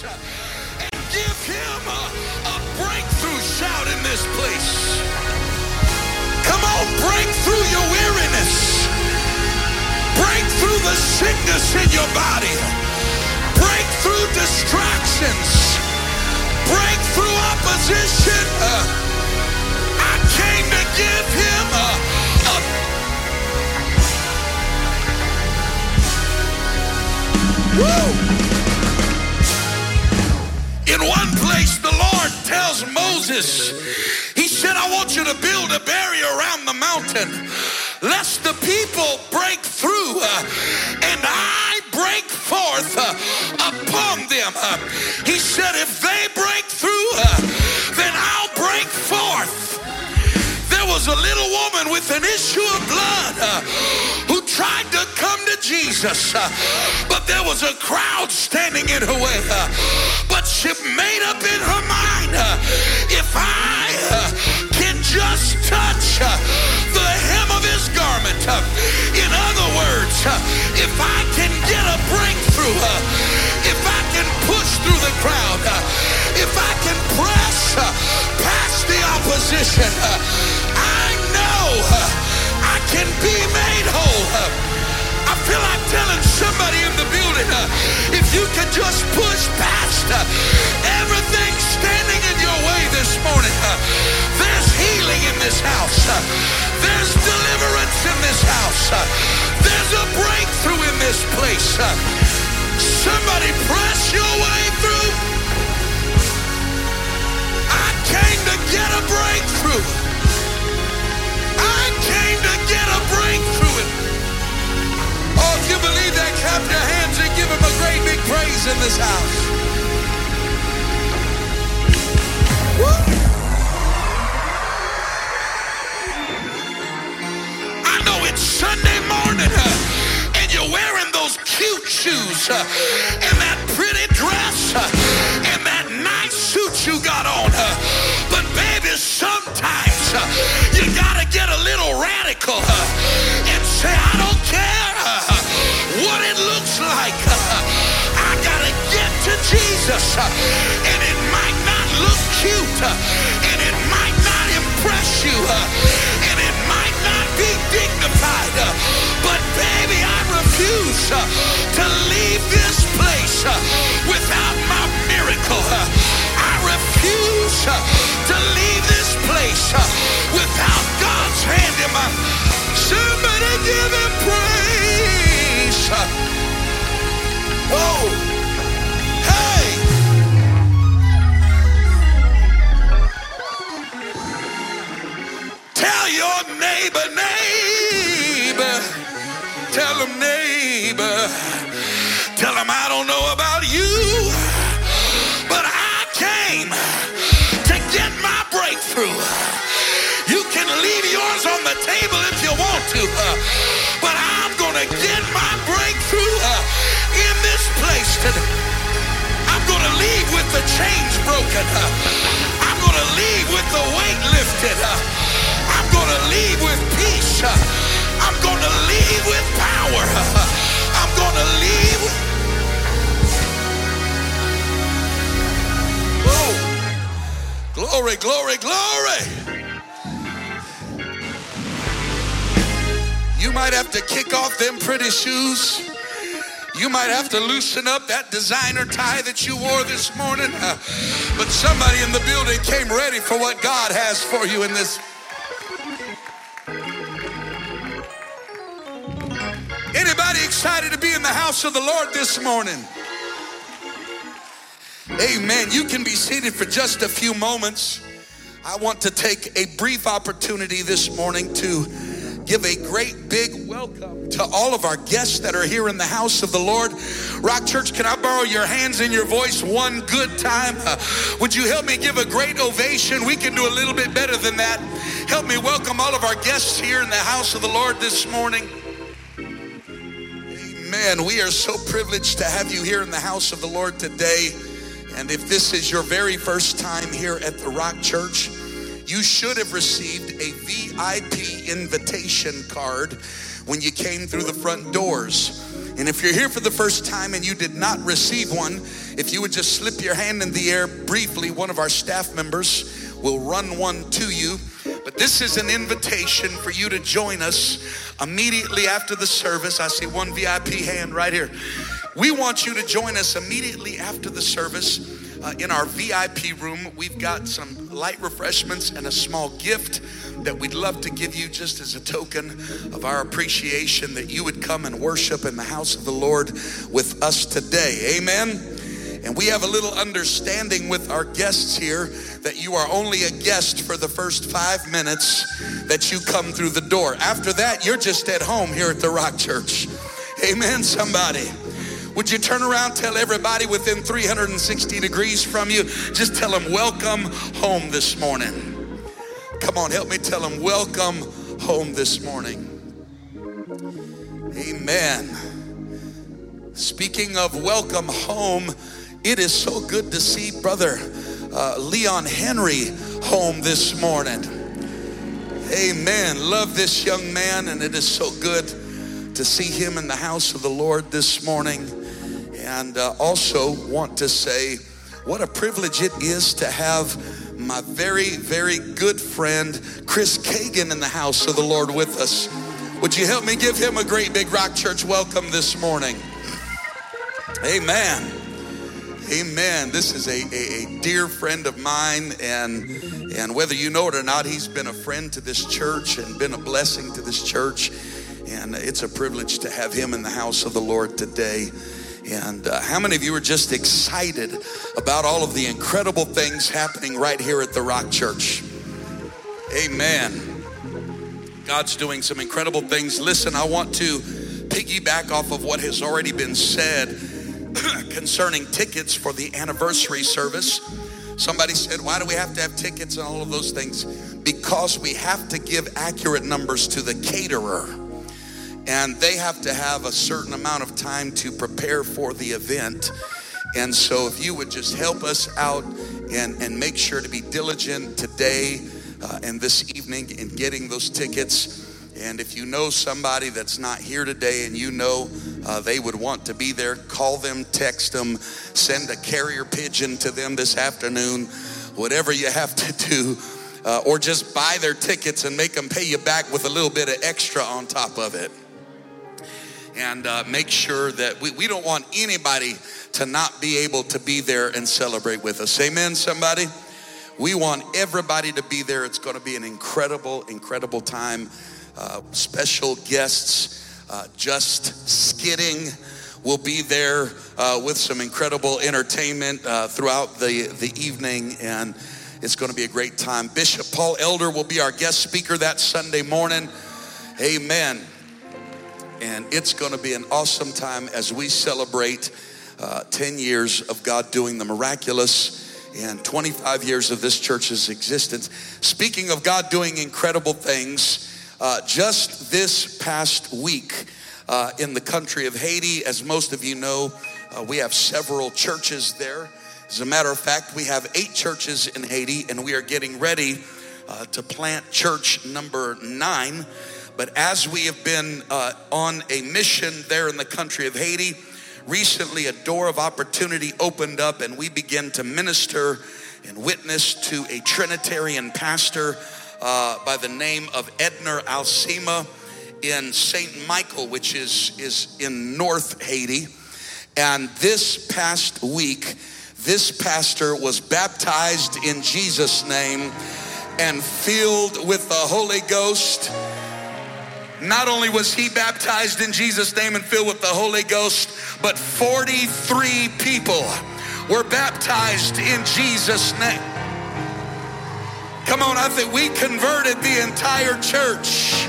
praise and give him a, a breakthrough shout in this place. Come on, break through your weariness. Break through the sickness in your body. Break through distractions. Break through opposition. Uh, I came to give him a, a Woo! Tells Moses, He said, I want you to build a barrier around the mountain, lest the people break through, uh, and I break forth uh, upon them. Uh, he said, If they break through, then I'll break forth. There was a little woman with an issue of blood who tried to come to Jesus, but there was a crowd standing in her way. but she made up in her mind if I uh, can just touch uh, the hem of his garment, uh, in other words, uh, if I can get a breakthrough, uh, if I can push through the crowd, uh, if I can press uh, past the opposition, uh, I know uh, I can be made whole. Uh, I feel like telling somebody in the building, uh, if you could just push past uh, everything standing this morning, there's healing in this house. There's deliverance in this house. There's a breakthrough in this place. Somebody press your way through. I came to get a breakthrough. I came to get a breakthrough. Oh, if you believe that, clap your hands and give him a great big praise in this house. I know it's Sunday morning uh, and you're wearing those cute shoes uh, and that pretty dress uh, and that nice suit you got on. but baby, sometimes you gotta get a little radical and say, I don't care what it looks like. I gotta get to Jesus. and it might look cute. uh, and it might not impress you. uh, and it might not be dignified. uh, but baby, I refuse to leave this place without my miracle. I refuse to leave this place without God's hand in my. Somebody give him praise. Whoa! Tell your neighbor, neighbor. Tell him, neighbor. Tell him I don't know about you, but I came to get my breakthrough. You can leave yours on the table if you want to, uh, but I'm going to get my breakthrough uh, in this place today. I'm going to leave with the chains broken. uh, I'm going to leave with the weight lifted. I'm going to leave with peace. I'm going to leave with power. I'm going to leave. with- Whoa. Glory, glory, glory. You might have to kick off them pretty shoes. You might have to loosen up that designer tie that you wore this morning. Uh, but somebody in the building came ready for what God has for you in this. Excited to be in the house of the Lord this morning? Amen. You can be seated for just a few moments. I want to take a brief opportunity this morning to give a great big welcome to all of our guests that are here in the house of the Lord. Rock Church, can I borrow your hands and your voice one good time? Uh, would you help me give a great ovation? We can do a little bit better than that. Help me welcome all of our guests here in the house of the Lord this morning. Amen. We are so privileged to have you here in the house of the Lord today. And if this is your very first time here at the Rock Church, you should have received a VIP invitation card when you came through the front doors. And if you're here for the first time and you did not receive one, if you would just slip your hand in the air briefly, one of our staff members will run one to you. But this is an invitation for you to join us immediately after the service. I see one VIP hand right here. We want you to join us immediately after the service. Uh, in our VIP room, we've got some light refreshments and a small gift that we'd love to give you just as a token of our appreciation that you would come and worship in the house of the Lord with us today. Amen. And we have a little understanding with our guests here that you are only a guest for the first five minutes that you come through the door. After that, you're just at home here at the Rock Church. Amen, somebody. Would you turn around, tell everybody within 360 degrees from you, just tell them, welcome home this morning. Come on, help me tell them, welcome home this morning. Amen. Speaking of welcome home, it is so good to see Brother uh, Leon Henry home this morning. Amen. Love this young man, and it is so good to see him in the house of the Lord this morning. And uh, also want to say what a privilege it is to have my very, very good friend Chris Kagan in the house of the Lord with us. Would you help me give him a great big Rock Church welcome this morning? Amen. Amen. This is a, a, a, dear friend of mine, and and whether you know it or not, he's been a friend to this church and been a blessing to this church. And it's a privilege to have him in the house of the Lord today. And uh, how many of you are just excited about all of the incredible things happening right here at the Rock Church? Amen. God's doing some incredible things. Listen, I want to piggyback off of what has already been said concerning tickets for the anniversary service. Somebody said, Why do we have to have tickets and all of those things? Because we have to give accurate numbers to the caterer and they have to have a certain amount of time to prepare for the event. And so, if you would just help us out and, and make sure to be diligent today uh, and this evening in getting those tickets. And if you know somebody that's not here today and you know uh, they would want to be there, call them, text them, send a carrier pigeon to them this afternoon, whatever you have to do. Uh, or just buy their tickets and make them pay you back with a little bit of extra on top of it and uh, make sure that we, we don't want anybody to not be able to be there and celebrate with us. Amen, somebody? We want everybody to be there. It's going to be an incredible, incredible time. Uh, special guests, uh, just skidding will be there uh, with some incredible entertainment uh, throughout the, the evening, and it's going to be a great time. Bishop Paul Elder will be our guest speaker that Sunday morning. Amen. And it's going to be an awesome time as we celebrate uh, 10 years of God doing the miraculous and 25 years of this church's existence. Speaking of God doing incredible things, uh, just this past week uh, in the country of Haiti, as most of you know, uh, we have several churches there. As a matter of fact, we have eight churches in Haiti, and we are getting ready uh, to plant church number nine. But as we have been uh, on a mission there in the country of Haiti, recently a door of opportunity opened up and we began to minister and witness to a Trinitarian pastor uh, by the name of Edner Alsima in St. Michael, which is, is in North Haiti. And this past week, this pastor was baptized in Jesus' name and filled with the Holy Ghost not only was he baptized in Jesus' name and filled with the Holy Ghost, but 43 people were baptized in Jesus' name. Come on, I think we converted the entire church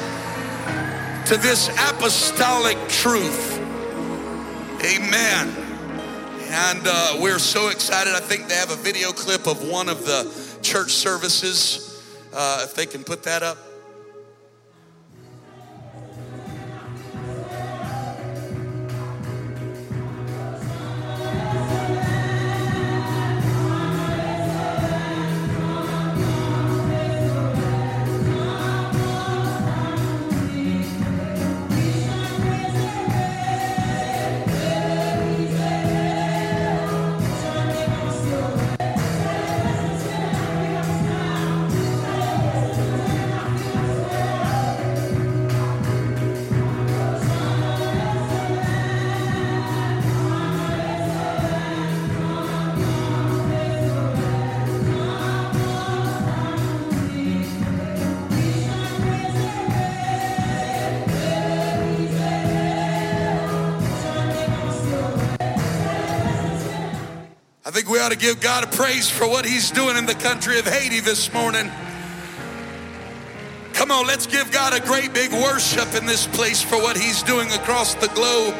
to this apostolic truth. Amen. And uh, we're so excited. I think they have a video clip of one of the church services. Uh, if they can put that up. I think we ought to give God a praise for what He's doing in the country of Haiti this morning. Come on, let's give God a great big worship in this place for what He's doing across the globe.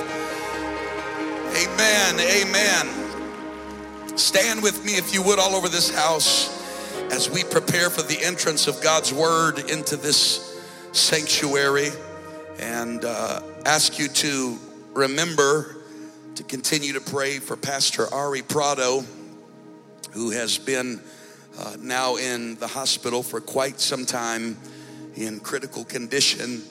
Amen. Amen. Stand with me, if you would, all over this house as we prepare for the entrance of God's Word into this sanctuary and uh, ask you to remember to continue to pray for Pastor Ari Prado, who has been uh, now in the hospital for quite some time in critical condition.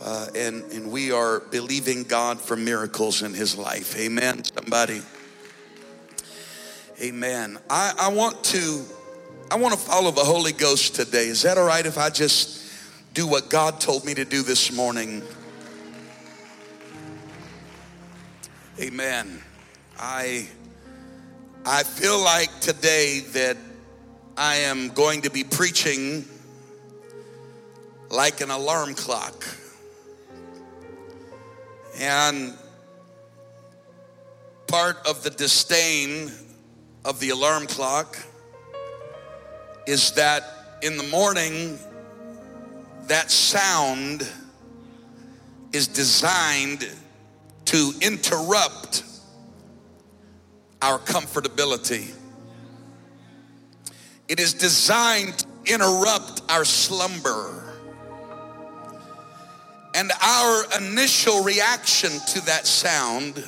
Uh, and, and we are believing God for miracles in his life. Amen. Somebody. Amen. I, I want to I want to follow the Holy Ghost today. Is that all right if I just do what God told me to do this morning? Amen. I I feel like today that I am going to be preaching like an alarm clock. And part of the disdain of the alarm clock is that in the morning, that sound is designed to interrupt our comfortability. It is designed to interrupt our slumber. And our initial reaction to that sound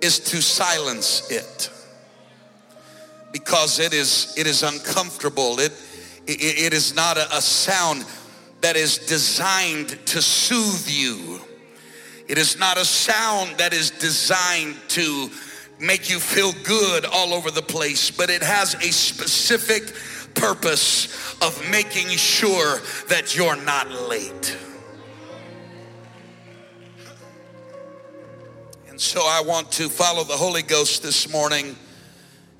is to silence it because it is it is uncomfortable it it, it is not a, a sound that is designed to soothe you it is not a sound that is designed to make you feel good all over the place, but it has a specific purpose of making sure that you're not late. And so I want to follow the Holy Ghost this morning.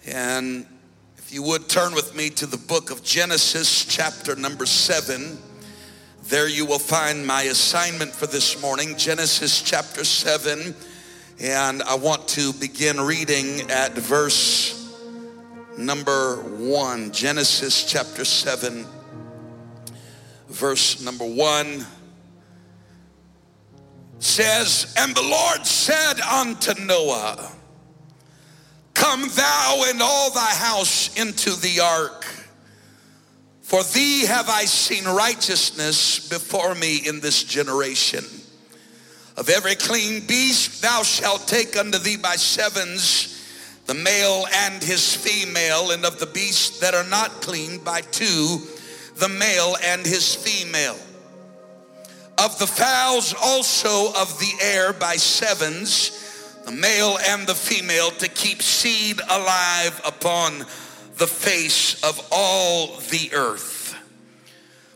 And if you would turn with me to the book of Genesis, chapter number seven. There you will find my assignment for this morning, Genesis chapter 7. And I want to begin reading at verse number 1. Genesis chapter 7, verse number 1 says, And the Lord said unto Noah, Come thou and all thy house into the ark for thee have I seen righteousness before me in this generation. Of every clean beast thou shalt take unto thee by sevens, the male and his female, and of the beasts that are not clean by two, the male and his female. Of the fowls also of the air by sevens, the male and the female, to keep seed alive upon the face of all the earth.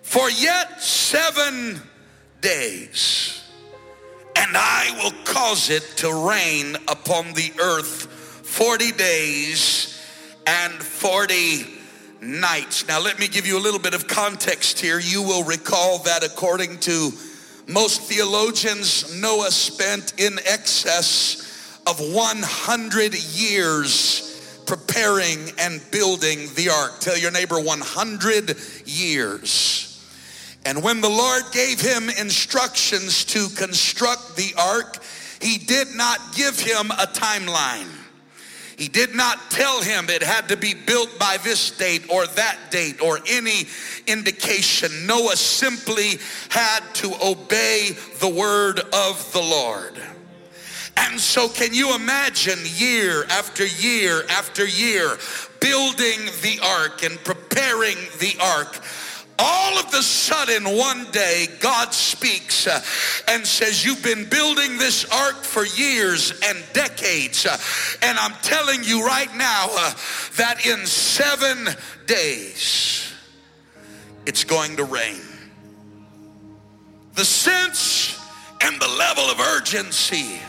For yet seven days, and I will cause it to rain upon the earth 40 days and 40 nights. Now, let me give you a little bit of context here. You will recall that according to most theologians, Noah spent in excess of 100 years preparing and building the ark. Tell your neighbor 100 years. And when the Lord gave him instructions to construct the ark, he did not give him a timeline. He did not tell him it had to be built by this date or that date or any indication. Noah simply had to obey the word of the Lord. And so, can you imagine year after year after year building the ark and preparing the ark? all of the sudden one day God speaks uh, and says, You've been building this ark for years and decades. Uh, and I'm telling you right now uh, that in seven days it's going to rain. The sense and the level of urgency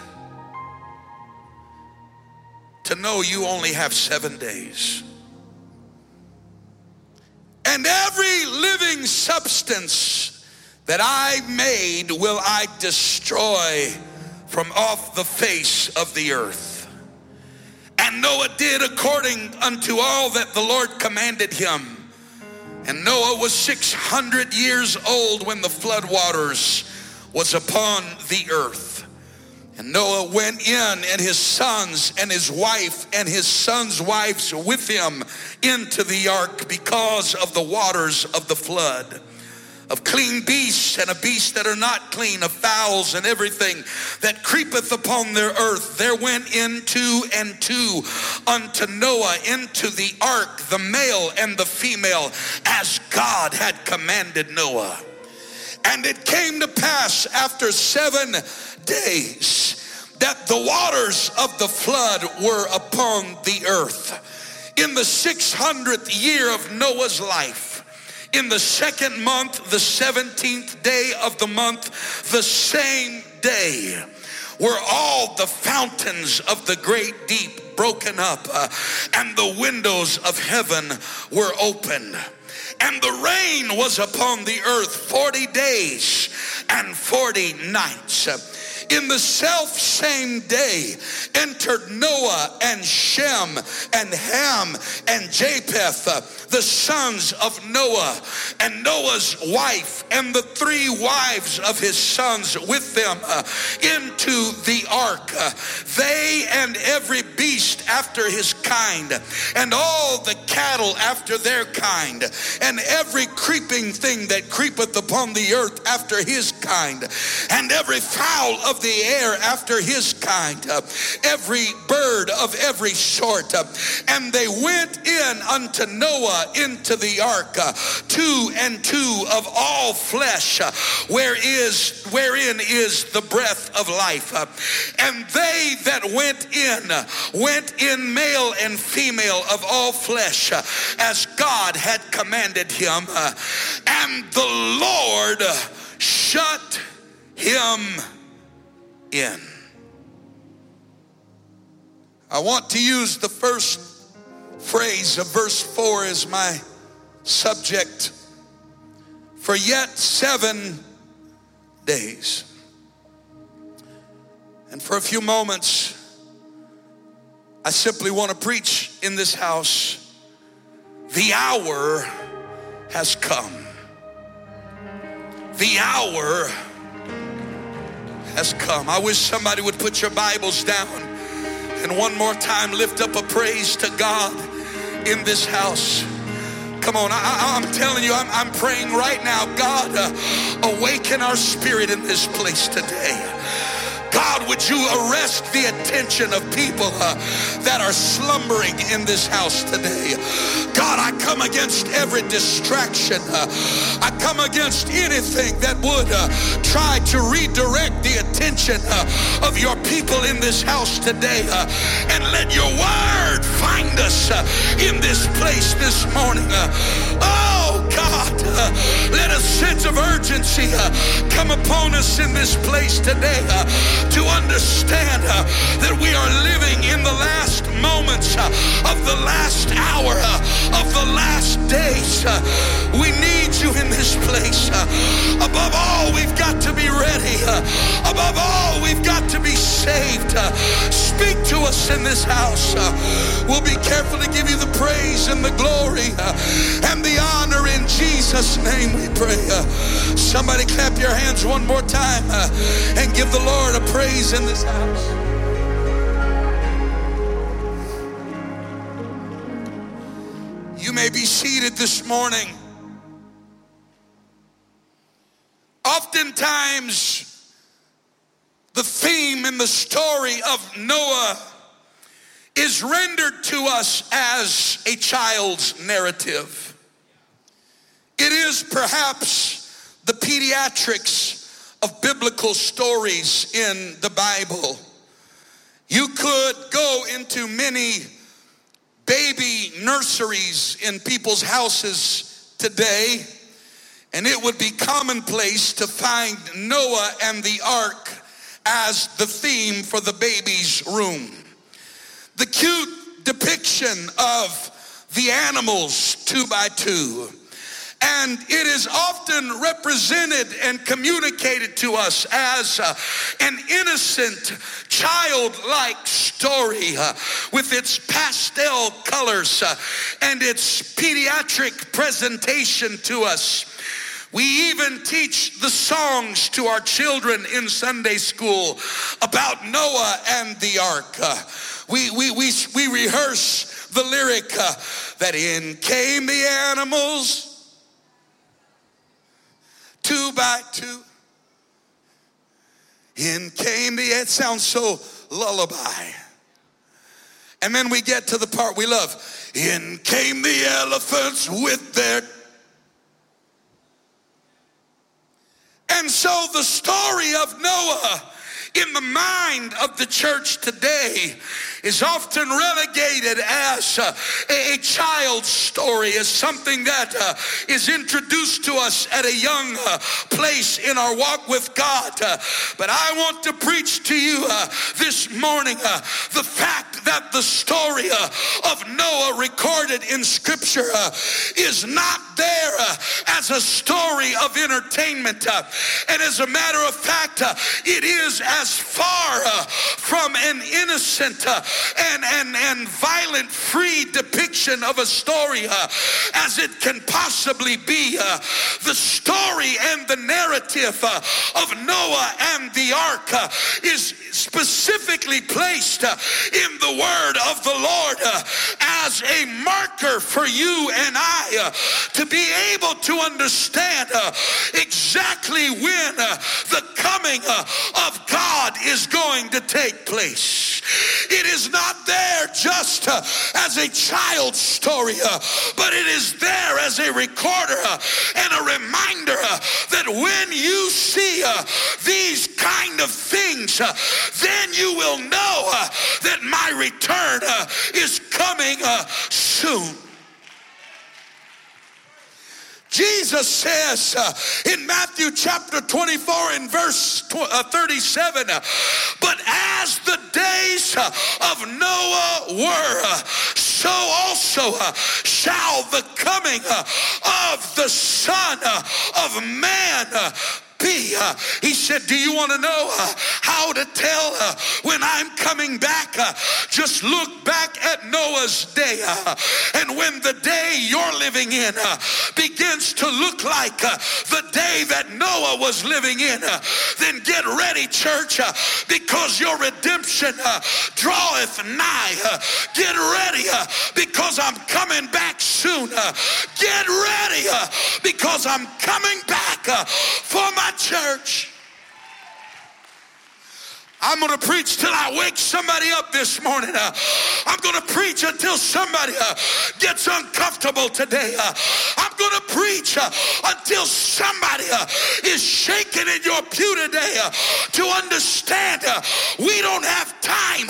to know you only have seven days. And every living substance that I made will I destroy from off the face of the earth. And Noah did according unto all that the Lord commanded him. And Noah was 600 years old when the flood waters was upon the earth. And Noah went in, and his sons and his wife and his sons' wives with him into the ark because of the waters of the flood of clean beasts and of beasts that are not clean, of fowls and everything that creepeth upon their earth. There went in two and two unto Noah into the ark the male and the female, as God had commanded Noah. And it came to pass after seven days that the waters of the flood were upon the earth. In the 600th year of Noah's life, in the second month, the 17th day of the month, the same day, were all the fountains of the great deep broken up, uh, and the windows of heaven were opened. And the rain was upon the earth 40 days and 40 nights in the self same day entered Noah and Shem and Ham and Japheth, the sons of Noah, and Noah's wife and the three wives of his sons with them uh, into the ark. Uh, they and every beast after his kind, and all the cattle after their kind, and every creeping thing that creepeth upon the earth after his kind, and every fowl of the air after his kind, uh, every bird of every sort. Uh, and they went in unto Noah into the ark, uh, two and two of all flesh, where is, wherein is the breath of life. And they that went in, went in male and female of all flesh, as God had commanded him. and the Lord shut him in. I want to use the first phrase of verse 4 as my subject. For yet seven days. And for a few moments, I simply want to preach in this house. The hour has come. The hour has come. I wish somebody would put your Bibles down and one more time lift up a praise to God in this house. Come on, I, am telling you, I'm, I'm, praying right now, God, uh, awaken our spirit in this place today. God, would you arrest the attention of people uh, that are slumbering in this house today? God, I come against every distraction. Uh, I come against anything that would uh, try to redirect the attention of your people in this house today. And let your word find us in this place this morning. oh, God, let a sense of urgency come upon us in this place today to understand uh, that we are living in the last moments uh, of the last hour uh, of the last days. Uh, we need you in this place. Uh, above all, we've got to be ready. Uh, above all, we've got to be saved. speak to us in this house. we'll be careful to give you the praise and the glory and the Jesus' name we pray. Uh, somebody clap your hands one more time uh, and give the Lord a praise in this house. You may be seated this morning. Oftentimes, the theme in the story of Noah is rendered to us as a child's narrative. It is perhaps the pediatrics of biblical stories in the Bible. You could go into many baby nurseries in people's houses today, and it would be commonplace to find Noah and the ark as the theme for the baby's room. The cute depiction of the animals two by two And it is often represented and communicated to us as uh, an innocent, childlike story uh, with its pastel colors uh, and its pediatric presentation to us. We even teach the songs to our children in Sunday school about Noah and the ark. Uh, we, we, we, we rehearse the lyric uh, that in came the animals, two by two. In came the, it sounds so lullaby. And then we get to the part we love. In came the elephants with their And so the story of Noah in the mind of the church today is often relegated as uh, a, a child's story, as something that uh, is introduced to us at a young uh, place in our walk with God. Uh, but I want to preach to you uh, this morning the fact that the story of Noah recorded in Scripture is not there as a story of entertainment. and as a matter of fact, it is as far from an innocent and, and, and violent free depiction of a story uh, as it can possibly be. Uh, the story and the narrative uh, of Noah and the ark uh, is specifically placed uh, in the word of the Lord uh, as a marker for you and I uh, to be able to understand uh, exactly when uh, the coming of God is going to take place. It is not there just uh, as a child's story, uh, but it is there as a recorder uh, and a reminder uh, that when you see uh, these kind of things, uh, then you will know that my return is coming soon. Jesus says uh, in Matthew chapter 24 and verse uh, 37, uh, but as the days uh, of Noah were, so also shall the coming of the Son of Man be. Uh, he said, Do you want to know uh, how to tell uh, when I'm coming back? Uh, just look back at Noah's day. Uh, and when the day you're living in uh, begins to look like the day that Noah was living in, then get ready, church, because your redemption draweth nigh. get ready because I'm coming back soon. get ready because I'm coming back for my church. I'm going to preach till I wake somebody up this morning. Uh, I'm going to preach until somebody uh, gets uncomfortable today. Uh, I'm going to preach uh, until somebody uh, is shaking in your pew today uh, to understand we don't have time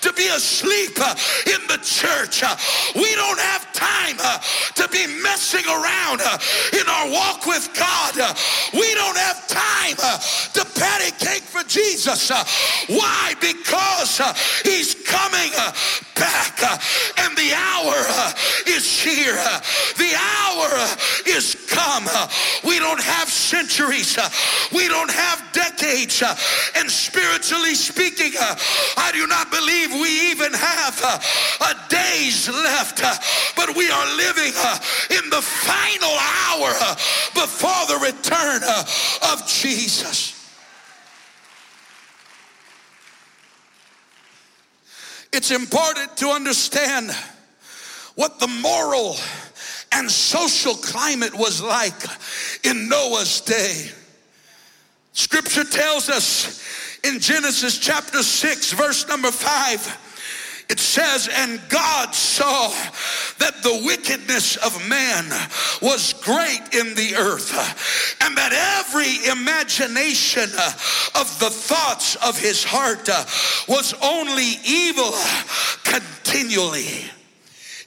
to be asleep in the church. we don't have time to be messing around in our walk with God. we don't have time to patty cake for Jesus. Why? Because uh, he's coming uh, back uh, and the hour uh, is here. Uh, the hour uh, is come. we don't have centuries. we don't have decades. and spiritually speaking, I do not believe we even have a days left. but we are living in the final hour before the return of Jesus. It's important to understand what the moral and social climate was like in Noah's day. Scripture tells us in Genesis chapter 6, verse number 5 it says, and God saw that the wickedness of man was great in the earth, and that every imagination of the thoughts of his heart was only evil continually.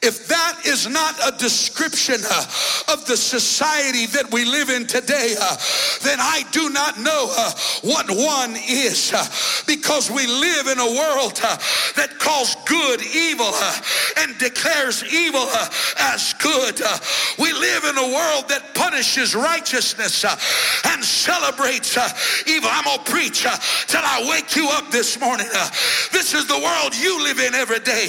If that is not a description uh, of the society that we live in today, uh, then I do not know uh, what one is uh, because we live in a world uh, that calls good evil uh, and declares evil as good. we live in a world that punishes righteousness and celebrates evil. I'm going to preach till I wake you up this morning. this is the world you live in every day.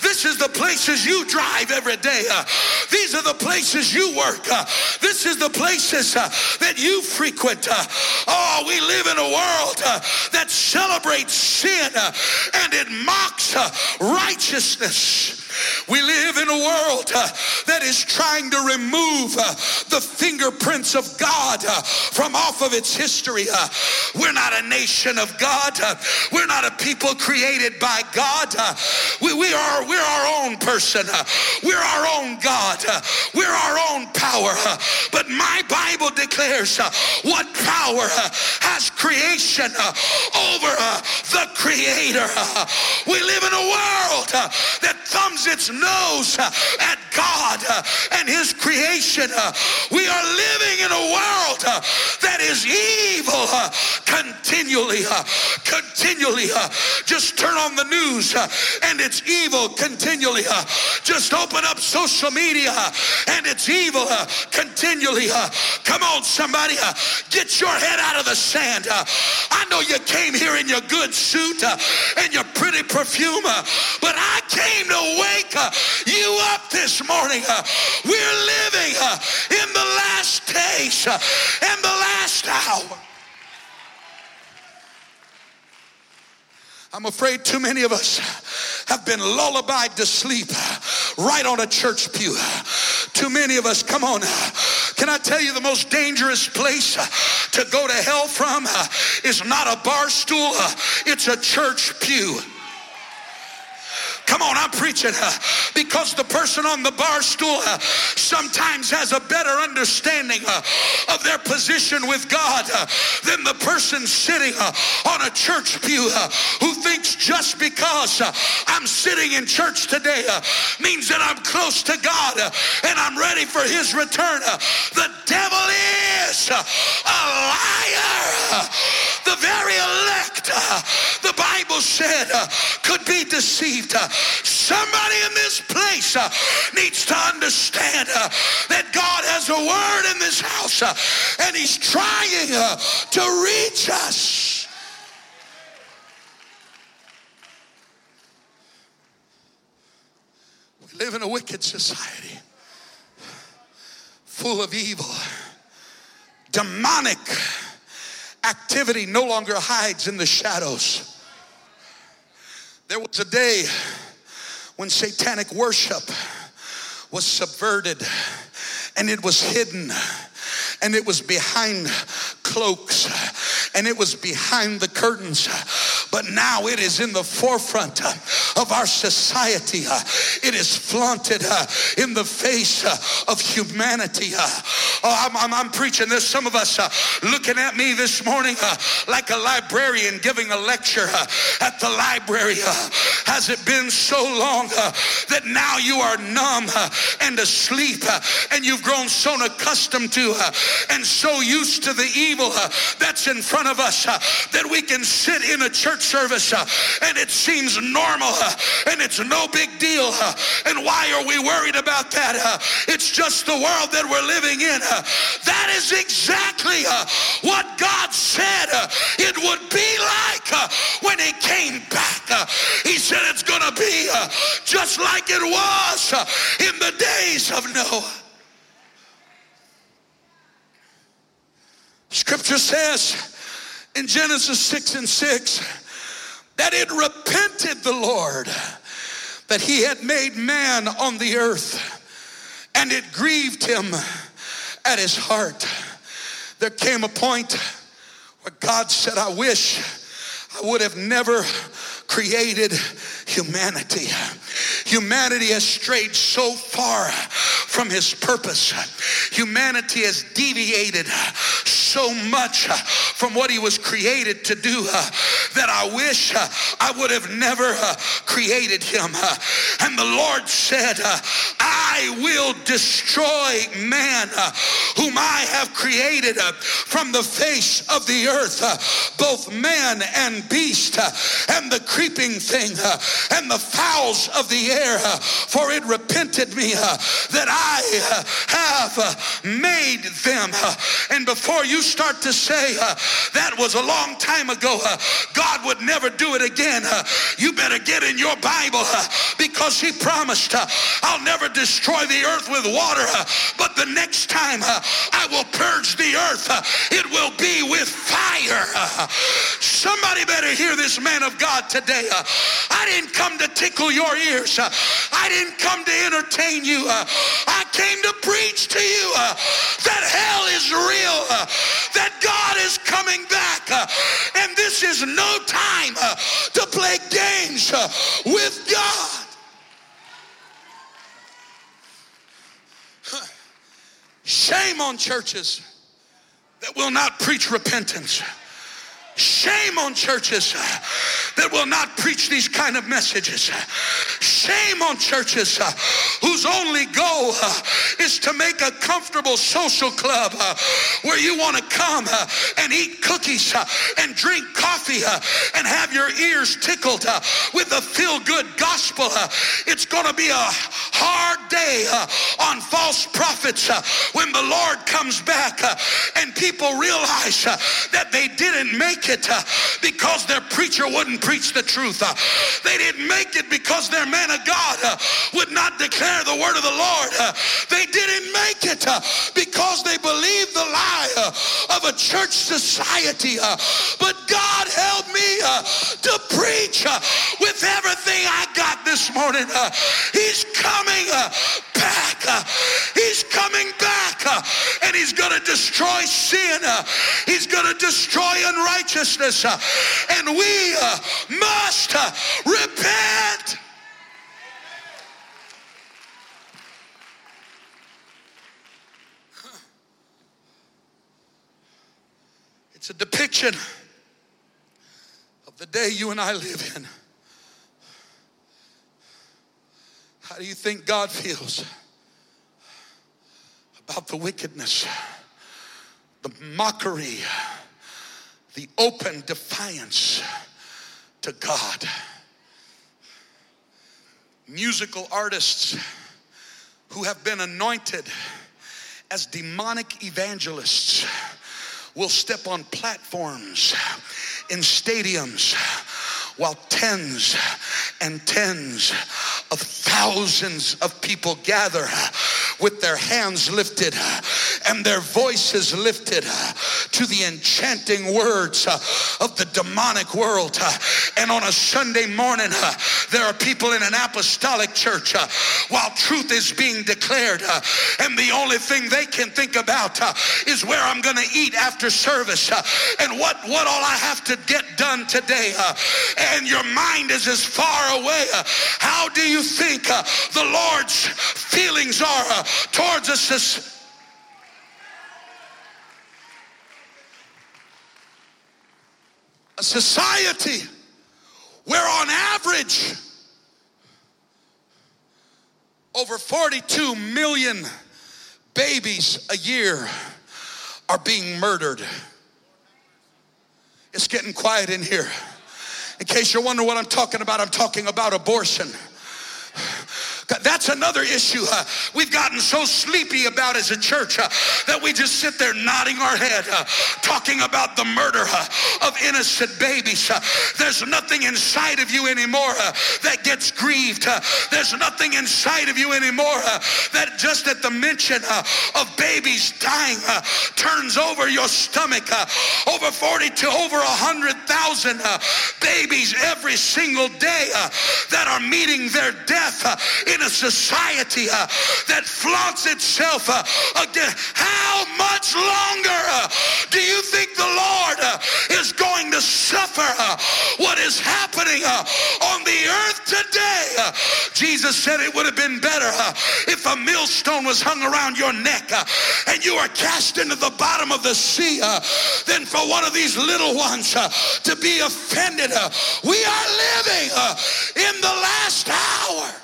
this is the places you drive every day. Uh, these are the places you work. Uh, this is the places uh, that you frequent. oh, we live in a world that celebrates sin and it mocks righteousness. We live in a world uh, that is trying to remove uh, the fingerprints of God uh, from off of its history. Uh, we're not a nation of God. Uh, we're not a people created by God. Uh, we, we, are we're our own person. we're our own God. we're our own power. but my Bible declares what power has creation over the Creator. we live in a world that thumbs its nose uh, at God uh, and His creation. Uh, we are living in a world uh, that is evil uh, continually, uh, continually. Just turn on the news and it's evil continually. Just open up social media and it's evil continually. Come on, somebody, get your head out of the sand. I know you came here in your good suit and your pretty perfume, but I came to wait wake you up this morning. We're living in the last days and the last hour. I'm afraid too many of us have been lullabied to sleep right on a church pew. Too many of us, come on. Can I tell you the most dangerous place to go to hell from is not a bar stool, it's a church pew. Come on, I'm preaching because the person on the bar stool sometimes has a better understanding of their position with God than the person sitting on a church pew who thinks just because I'm sitting in church today means that I'm close to God and I'm ready for his return. the devil is a liar. The very elect, the Bible said, could be deceived. Somebody in this place uh, needs to understand uh, that God has a word in this house uh, and he's trying uh, to reach us. We live in a wicked society full of evil. Demonic activity no longer hides in the shadows. There was a day when satanic worship was subverted and it was hidden and it was behind cloaks and it was behind the curtains. But now it is in the forefront uh, of our society. Uh. It is flaunted uh, in the face of humanity. Oh, I'm, I'm, I'm preaching this. Some of us looking at me this morning like a librarian giving a lecture at the library. Has it been so long that now you are numb and asleep and you've grown so accustomed to and so used to the evil that's in front of us that we can sit in a church service uh, and it seems normal uh, and it's no big deal. Uh, and why are we worried about that? It's just the world that we're living in. That is exactly what God said it would be like when he came back. He said it's going to be just like it was in the days of Noah. Scripture says in Genesis 6 and 6 that it repented the Lord that he had made man on the earth and it grieved him at his heart. There came a point where God said, I wish I would have never created humanity. Humanity has strayed so far from his purpose. Humanity has deviated so much from what he was created to do that I wish I would have never created him. And the Lord said, I will destroy man whom I have created from the face of the earth, both man and beast, and the creeping thing, and the fowls of the air, uh, for it repented me uh, that I uh, have uh, made them. Uh, and before you start to say uh, that was a long time ago, God would never do it again, you better get in your Bible because He promised, I'll never destroy the earth with water, but the next time I will purge the earth, it will be with fire. Somebody better hear this man of God today. I didn't come to tickle your ears, uh, I didn't come to entertain you. Uh, I came to preach to you uh, that hell is real, that God is coming back, and this is no time to play games with God. Shame on churches that will not preach repentance. Shame on churches that will not preach these kind of messages. Shame on churches uh, whose only goal uh, is to make a comfortable social club uh, where you want to come uh, and eat cookies uh, and drink coffee uh, and have your ears tickled with a feel-good gospel. It's going to be a hard day on false prophets when the Lord comes back and people realize that they didn't make it because their preacher wouldn't preach the truth. Uh, they didn't make it because their man of God uh, would not declare the word of the Lord. Uh, they didn't make it uh, because they believed the lie uh, of a church society. Uh, but God help me to preach with everything I got this morning. He's coming back. He's coming back and he's going to destroy sin. He's going to destroy unrighteousness. and we must repent. It's a depiction of the day you and I live in. How do you think God feels about the wickedness, the mockery, the open defiance to God? Musical artists who have been anointed as demonic evangelists will step on platforms in stadiums while tens and tens of thousands of people gather with their hands lifted and their voices lifted to the enchanting words uh, of the demonic world. Uh, and on a Sunday morning, uh, there are people in an apostolic church while truth is being declared, and the only thing they can think about is where I'm going to eat after service and what, what all I have to get done today. And your mind is as far away. How do you think uh, the Lord's feelings are uh, towards us? As a society where, on average, over 42 million babies a year are being murdered. It's getting quiet in here. In case you're wondering what I'm talking about, I'm talking about abortion. That's another issue uh, we've gotten so sleepy about as a church uh, that we just sit there nodding our head, uh, talking about the murder of innocent babies. There's nothing inside of you anymore that gets grieved. There's nothing inside of you anymore that just at the mention of babies dying turns over your stomach. Over 40 to over 100,000 uh, babies every single day that are meeting their death in a society uh, that flaunts itself uh, again. How much longer uh, do you think the Lord uh, is going to suffer uh, what is happening uh, on the earth today. Jesus said it would have been better if a millstone was hung around your neck and you were cast into the bottom of the sea than for one of these little ones to be offended. We are living in the last hour.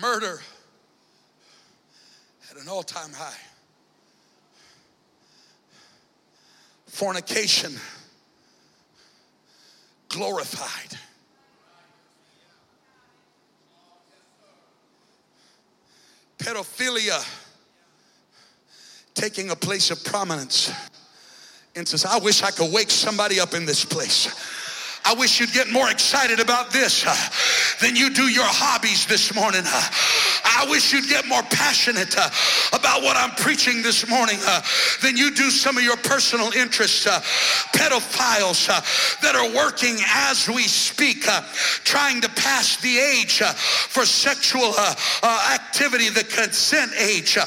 Murder at an all time high. Fornication glorified. Pedophilia taking a place of prominence. And says, I wish I could wake somebody up in this place. I wish you'd get more excited about this uh, than you do your hobbies this morning. Uh, I wish you'd get more passionate uh, about what I'm preaching this morning uh, than you do some of your personal interests. Uh, pedophiles uh, that are working as we speak, trying to pass the age for sexual activity, the consent age,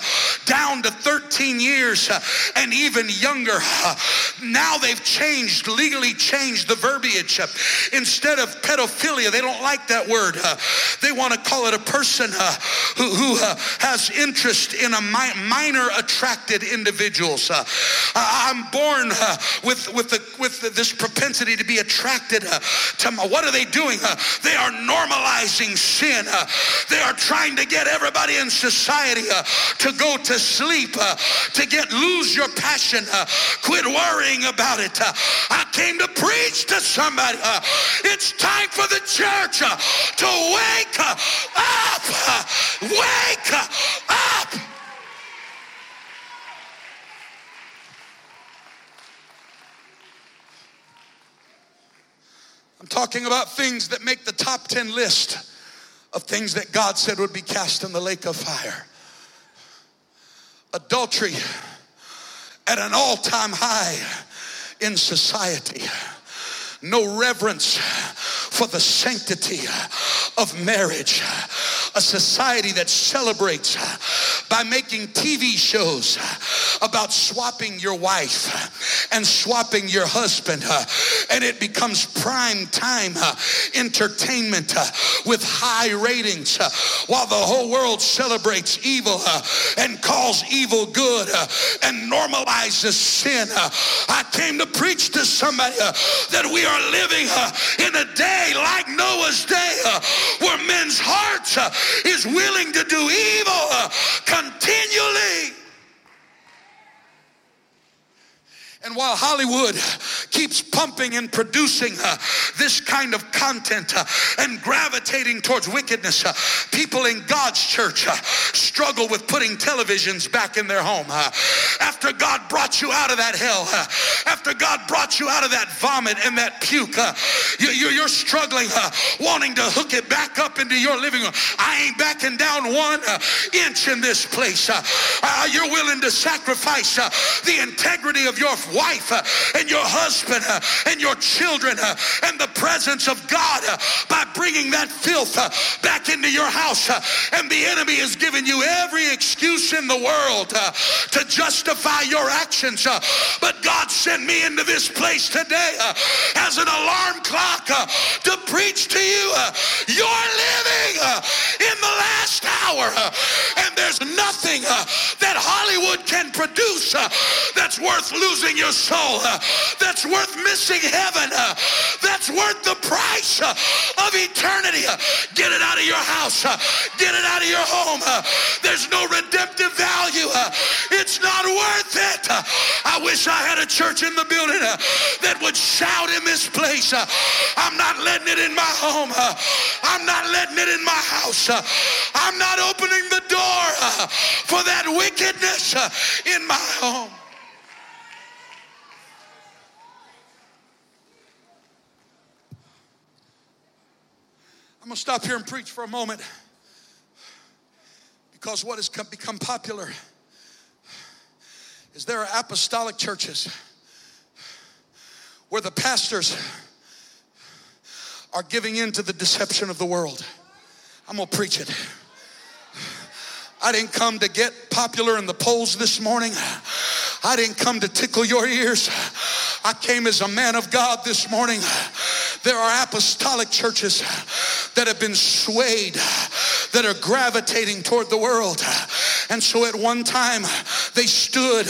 down to 13 years and even younger. now they've changed, legally changed the verbiage. Instead of pedophilia, they don't like that word. They want to call it a person who, who has interest in a mi- minor attracted individuals. I'm born with, with, the, with this propensity to be attracted to my, what are they doing? they are normalizing sin. they are trying to get everybody in society to go to sleep, to get lose your passion, quit worrying about it. I came to preach to somebody. Uh, it's time for the church uh, to wake up. Wake up. I'm talking about things that make the top 10 list of things that God said would be cast in the lake of fire. Adultery at an all time high in society no reverence for the sanctity of marriage. A society that celebrates by making TV shows about swapping your wife and swapping your husband, and it becomes prime time entertainment with high ratings while the whole world celebrates evil and calls evil good and normalizes sin. I came to preach to somebody that we are living uh, in a day like Noah's day uh, where men's hearts uh, is willing to do evil continually. And while Hollywood keeps pumping and producing uh, this kind of content uh, and gravitating towards wickedness, uh, people in God's church uh, struggle with putting televisions back in their home. Uh, after God brought you out of that hell, uh, after God brought you out of that vomit and that puke, you, are struggling, wanting to hook it back up into your living room. I ain't backing down one inch in this place. you're willing to sacrifice the integrity of your wife uh, and your husband uh, and your children uh, and the presence of God uh, by bringing that filth uh, back into your house. Uh, and the enemy is giving you every excuse in the world to justify your actions. But God sent me into this place today as an alarm clock to preach to you. You're living in the last hour, and there's nothing Hollywood can produce uh, that's worth losing your soul uh, that's worth missing heaven, uh, that's worth the price uh, of eternity. Uh, get it out of your house, uh, get it out of your home. There's no redemptive value, it's not worth it. I wish I had a church in the building that would shout in this place I'm not letting it in my home, I'm not letting it in my house, I'm not opening the door for that wickedness uh, in my home. I'm going to stop here and preach for a moment because what has become popular is there are apostolic churches where the pastors are giving in to the deception of the world. I'm going to preach it. I didn't come to get popular in the polls this morning. I didn't come to tickle your ears. I came as a man of God this morning. There are apostolic churches that have been swayed, that are gravitating toward the world. And so at one time they stood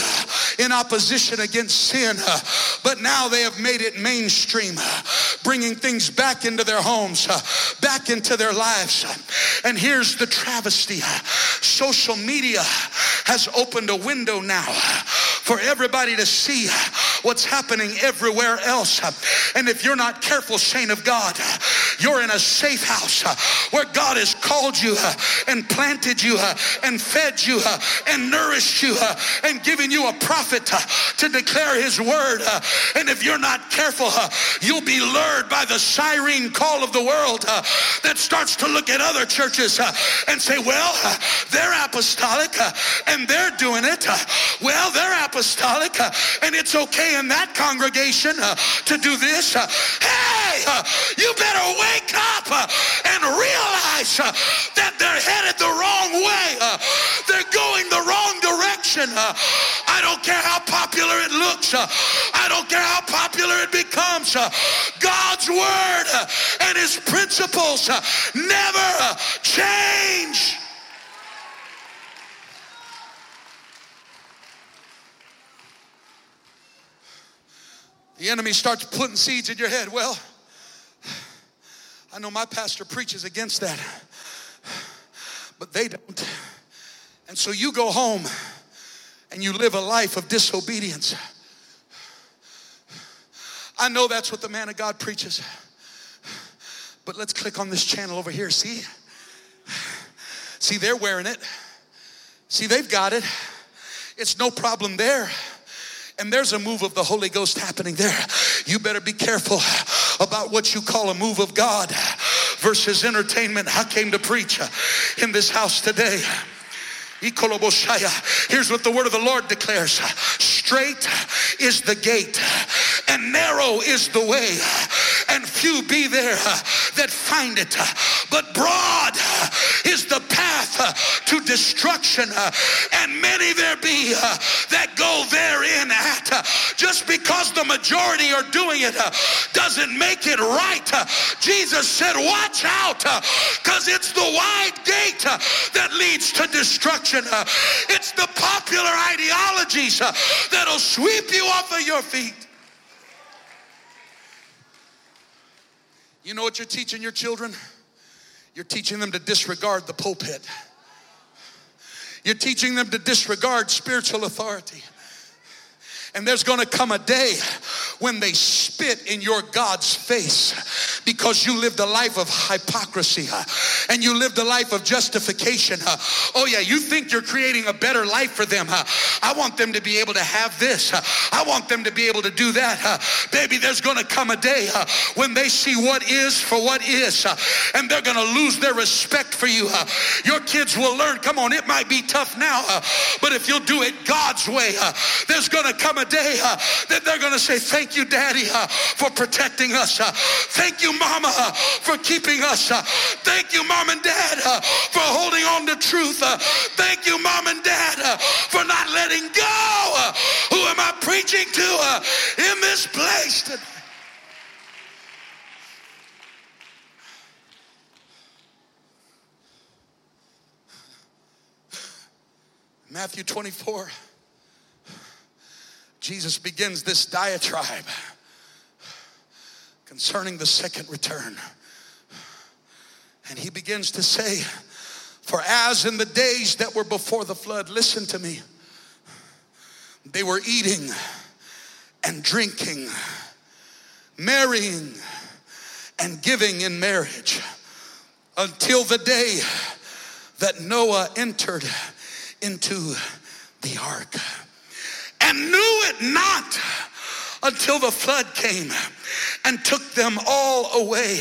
in opposition against sin, but now they have made it mainstream, bringing things back into their homes, back into their lives. And here's the travesty social media has opened a window now for everybody to see what's happening everywhere else. And if you're not careful, saint of God, you're in a safe house where God has called you uh, and planted you uh, and fed you uh, and nourished you and given you a prophet to declare his word. And if you're not careful, you'll be lured by the siren call of the world that starts to look at other churches and say, well, they're apostolic and they're doing it. Well, they're apostolic and it's okay in that congregation to do this. Hey, you better wake up and realize that they're headed the wrong way. Uh, they're going the wrong direction. Uh, I don't care how popular it looks. Uh, I don't care how popular it becomes. God's word and his principles never change. The enemy starts putting seeds in your head. Well, I know my pastor preaches against that, but they don't. And so you go home and you live a life of disobedience. I know that's what the man of God preaches. But let's click on this channel over here. See? See, they're wearing it. See, they've got it. It's no problem there and there's a move of the Holy Ghost happening there. You better be careful about what you call a move of God versus entertainment. I came to preach uh, in this house today. Here's what the word of the Lord declares Straight is the gate, and narrow is the way, and few be there uh, that find it. Uh, but broad is the path uh, to destruction, uh, and many there be uh, that go therein at. Just because the majority are doing it doesn't make it right. Jesus said, Watch out, because it's the wide gate that leads to destruction. It's the popular ideologies that'll sweep you off of your feet. You know what you're teaching your children? You're teaching them to disregard the pulpit. You're teaching them to disregard spiritual authority. And there's gonna come a day when they spit in your God's face because you lived a life of hypocrisy and you lived a life of justification. Oh, yeah, you think you're creating a better life for them. I want them to be able to have this. I want them to be able to do that. Baby, there's gonna come a day when they see what is for what is and they're gonna lose their respect for you. Your kids will learn, come on, it might be tough now, but if you'll do it God's way, there's gonna come a day uh, that they're going to say, Thank you, Daddy, uh, for protecting us. Uh, thank you, Mama, uh, for keeping us. Uh. Thank you, Mom and Dad, uh, for holding on to truth. thank you, Mom and Dad, for not letting go. who am I preaching to in this place today? Matthew 24. Jesus begins this diatribe concerning the second return. And he begins to say, For as in the days that were before the flood, listen to me, they were eating and drinking, marrying and giving in marriage until the day that Noah entered into the ark and knew it not until the flood came and took them all away.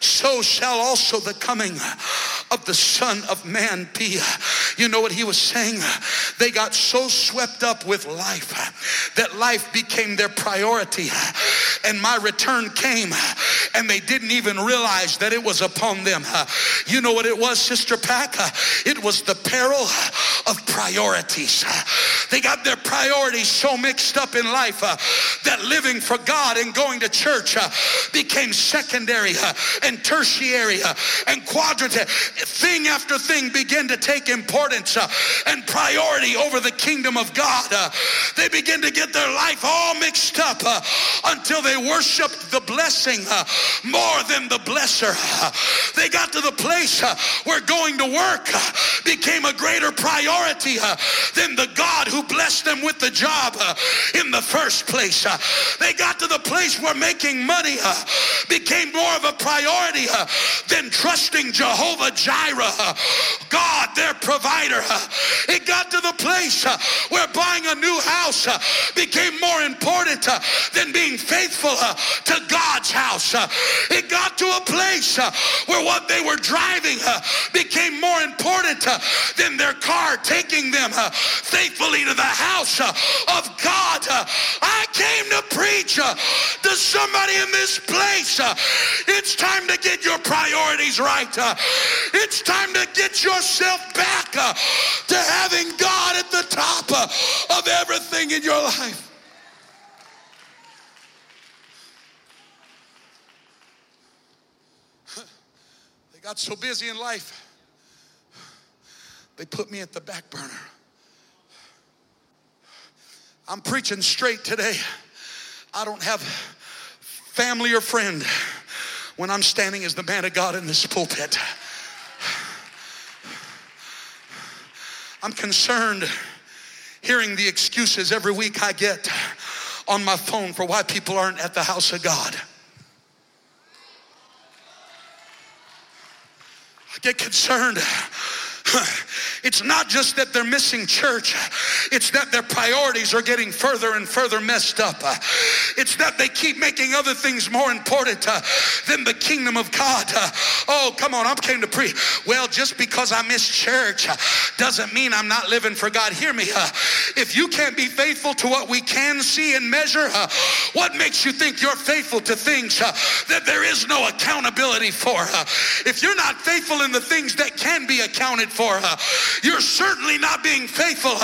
So shall also the coming of the Son of Man be. You know what he was saying? They got so swept up with life that life became their priority. And my return came and they didn't even realize that it was upon them. You know what it was, Sister Pack? It was the peril of priorities. They got their priorities so mixed up in life uh, that living for God and going to church uh, became secondary uh, and tertiary uh, and quadrant. Thing after thing began to take importance uh, and priority over the kingdom of God. Uh, they begin to get their life all mixed up until they worshiped the blessing more than the blesser. They got to the place where going to work became a greater priority uh, than the God who blessed them with the job uh, in the first place. Uh, they got to the place where making money uh, became more of a priority uh, than trusting Jehovah Jireh, uh, God, their provider. It got to the place where buying a new house became more important than being faithful to God's house. It got to a place where what they were driving became more important than their car taking them faithfully to the house uh, of God. Uh, I came to preach uh, to somebody in this place. It's time to get your priorities right. It's time to get yourself back to having God at the top of everything in your life. They got so busy in life, they put me at the back burner. I'm preaching straight today. I don't have family or friend when I'm standing as the man of God in this pulpit. I'm concerned hearing the excuses every week I get on my phone for why people aren't at the house of God. I get concerned. It's not just that they're missing church, it's that their priorities are getting further and further messed up. It's that they keep making other things more important uh, than the kingdom of God. Oh, come on, I'm came to preach. Well, just because I miss church doesn't mean I'm not living for God. Hear me. uh, If you can't be faithful to what we can see and measure, uh, what makes you think you're faithful to things that there is no accountability for? If you're not faithful in the things that can be accounted for, uh, you're certainly not being faithful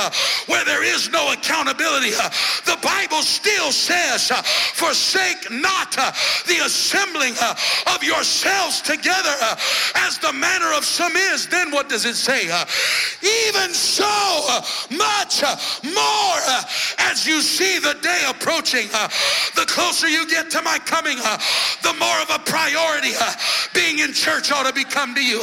where there is no accountability. The Bible still says, forsake not the assembling of yourselves together as the manner of some is. Then what does it say? Even so much more as you see the day approaching, the closer you get to my coming, the more of a priority being in church ought to become to you.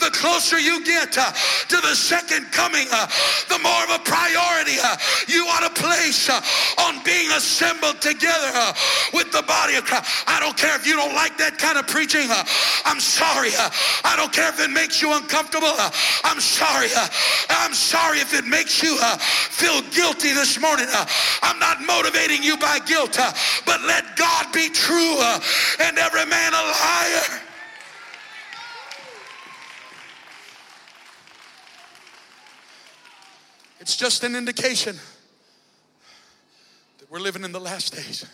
The closer you get to the second coming, uh, the more of a priority uh, you ought to place uh, on being assembled together uh, with the body of Christ. I don't care if you don't like that kind of preaching. uh, I'm sorry. uh, I don't care if it makes you uncomfortable. uh, I'm sorry. uh, I'm sorry if it makes you uh, feel guilty this morning. uh, I'm not motivating you by guilt, uh, but let God be true uh, and every man a liar. It's just an indication that we're living in the last days.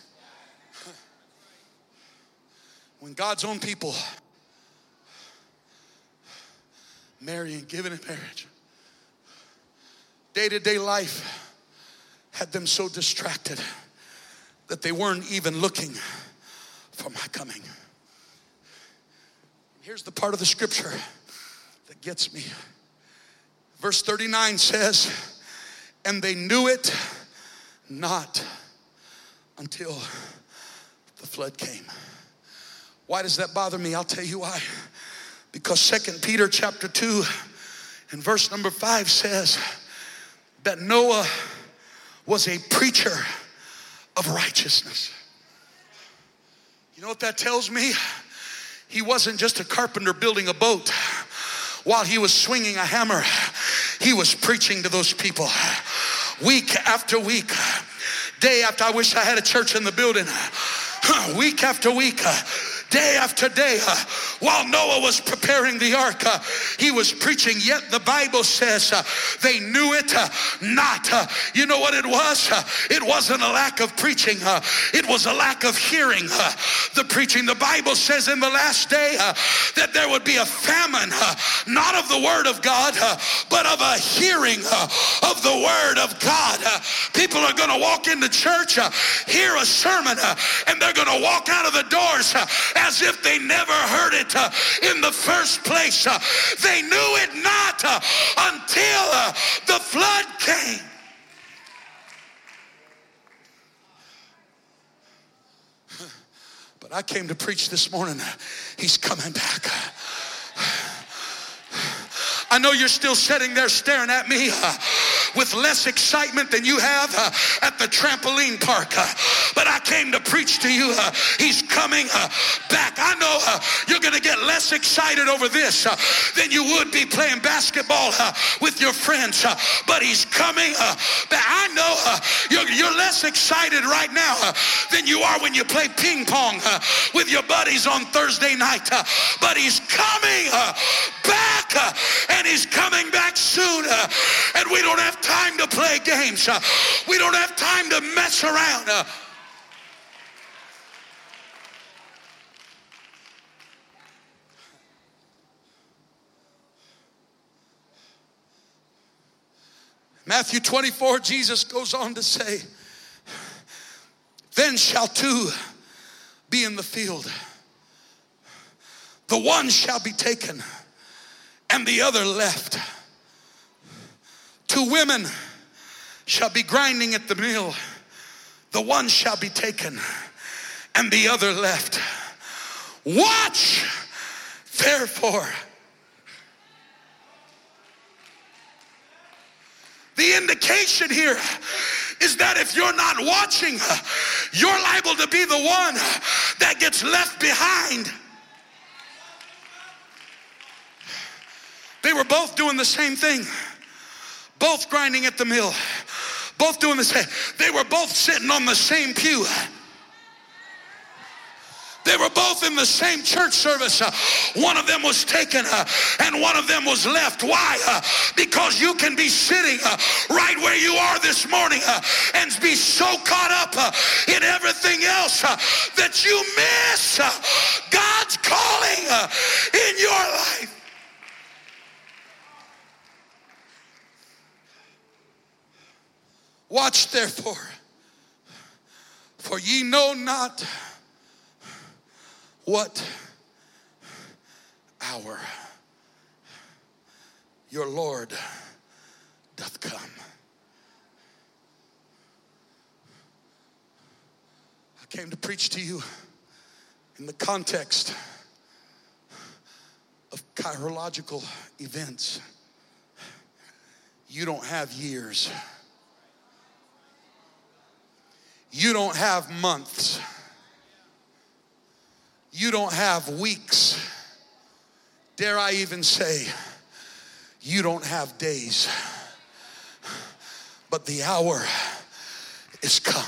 When God's own people marry and giving in marriage, day to day life had them so distracted that they weren't even looking for my coming. Here's the part of the scripture that gets me. Verse 39 says, and they knew it not until the flood came. Why does that bother me? I'll tell you why. Because Second Peter chapter 2 and verse number 5 says that Noah was a preacher of righteousness. You know what that tells me? He wasn't just a carpenter building a boat. While he was swinging a hammer, he was preaching to those people week after week, day after. I wish I had a church in the building. Week after week, day after day uh, while Noah was preparing the ark. Uh, he was preaching, yet the Bible says uh, they knew it uh, not. Uh, you know what it was? Uh, it wasn't a lack of preaching, it was a lack of hearing the preaching. The Bible says in the last day that there would be a famine, not of the word of God, but of a hearing of the word of God. people are going to walk into church, hear a sermon, and they're going to walk out of the doors as if they never heard it uh, in the first place. Uh, they knew it not uh, until the flood came. But I came to preach this morning. He's coming back. I know you're still sitting there staring at me uh, with less excitement than you have uh, at the trampoline park. Uh, but I came to preach to you. Uh, he's coming uh, back. I know uh, you're going to get less excited over this than you would be playing basketball with your friends. but he's coming back. I know you're, you're, less excited right now than you are when you play ping pong with your buddies on Thursday night. but he's coming back. and and he's coming back soon. And we don't have time to play games. Uh, we don't have time to mess around. Uh, Matthew 24, Jesus goes on to say, Then shall two be in the field, the one shall be taken and the other left. Two women shall be grinding at the mill. The one shall be taken, and the other left. Watch, therefore. The indication here is that if you're not watching, you're liable to be the one that gets left behind. They were both doing the same thing, both grinding at the mill, both doing the same. They were both sitting on the same pew. They were both in the same church service. Uh, one of them was taken uh, and one of them was left. Why? Uh, because you can be sitting right where you are this morning and be so caught up in everything else that you miss God's calling in your life. Watch therefore, for ye know not what hour your Lord doth come. I came to preach to you in the context of chirological events. You don't have years. You don't have months. You don't have weeks. Dare I even say, you don't have days. But the hour is come.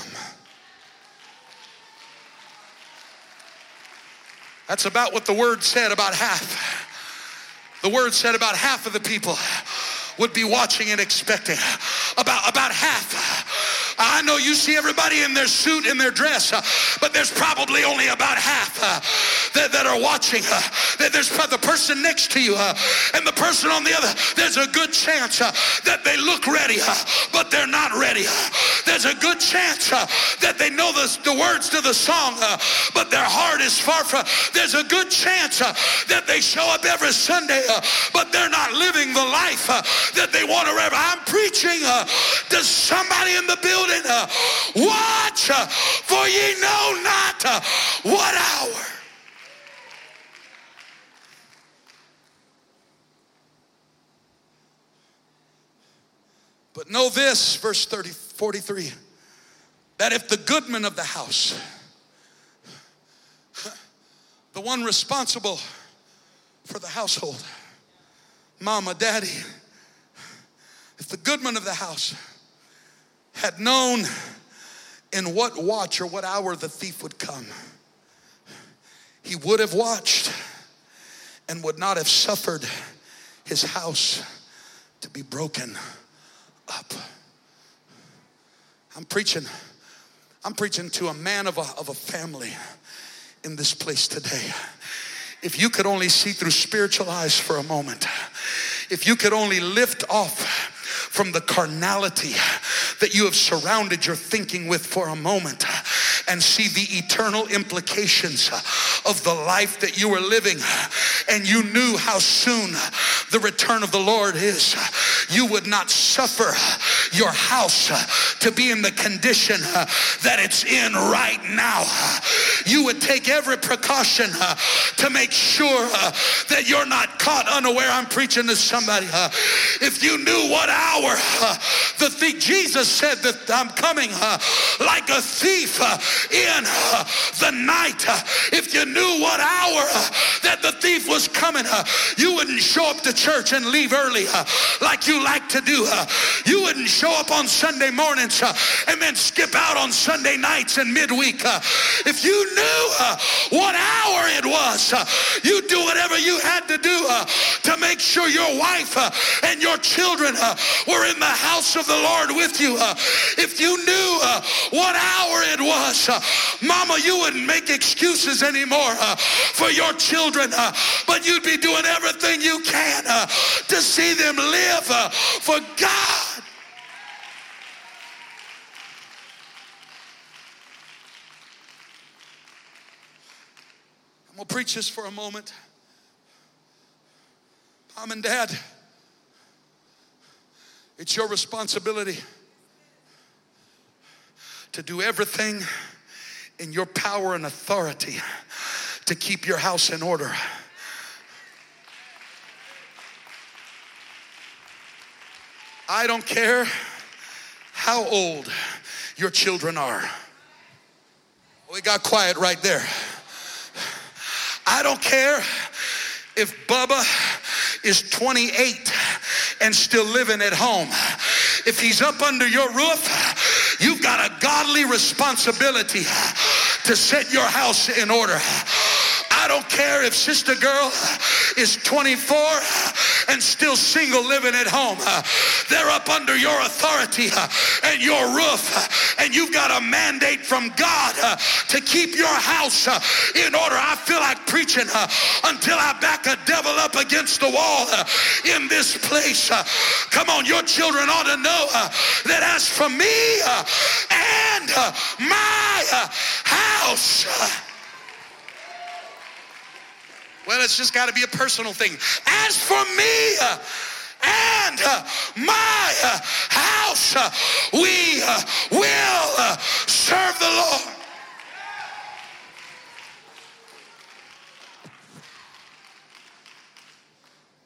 That's about what the word said about half. The word said about half of the people would be watching and expecting. About, about half I know you see everybody in their suit, and their dress, uh, but there's probably only about half uh, that, that, are watching. Uh, that there's the person next to you uh, and the person on the other. There's a good chance uh, that they look ready, but they're not ready. There's a good chance that they know the, the words to the song, but their heart is far from. There's a good chance that they show up every Sunday, but they're not living the life that they want to live. I'm preaching to somebody in the building watch, for ye know not what hour. But know this, verse 30, 43, that if the goodman of the house, the one responsible for the household, mama, daddy, if the goodman of the house had known in what watch or what hour the thief would come, he would have watched and would not have suffered his house to be broken up. I'm preaching, I'm preaching to a man of a, of a family in this place today. If you could only see through spiritual eyes for a moment, if you could only lift off from the carnality that you have surrounded your thinking with for a moment and see the eternal implications of the life that you were living and you knew how soon the return of the Lord is, you would not suffer your house uh, to be in the condition uh, that it's in right now. You would take every precaution uh, to make sure that you're not caught unaware. I'm preaching to somebody. If you knew what hour the thief, Jesus said that I'm coming like a thief in the night. If you knew what hour that the thief was coming, you wouldn't show up to church and leave early like you like to do. You wouldn't show up on Sunday mornings uh, and then skip out on Sunday nights and midweek. Uh. If you knew uh, what hour it was, you'd do whatever you had to do to make sure your wife and your children were in the house of the Lord with you. If you knew what hour it was, Mama, you wouldn't make excuses anymore uh, for your children, uh, but you'd be doing everything you can uh, to see them live uh, for God. I'm going to preach this for a moment. Mom and Dad, it's your responsibility to do everything in your power and authority to keep your house in order. I don't care how old your children are. We got quiet right there. I don't care if Bubba is 28 and still living at home. If he's up under your roof, you've got a godly responsibility to set your house in order. I don't care if sister girl is 24 and still single living at home. Uh, they're up under your authority uh, and your roof uh, and you've got a mandate from God to keep your house in order. I feel like preaching until I back a devil up against the wall in this place. Come on, your children ought to know that as for me and my house, well, it's just got to be a personal thing. As for me uh, and uh, my uh, house, we will serve the Lord.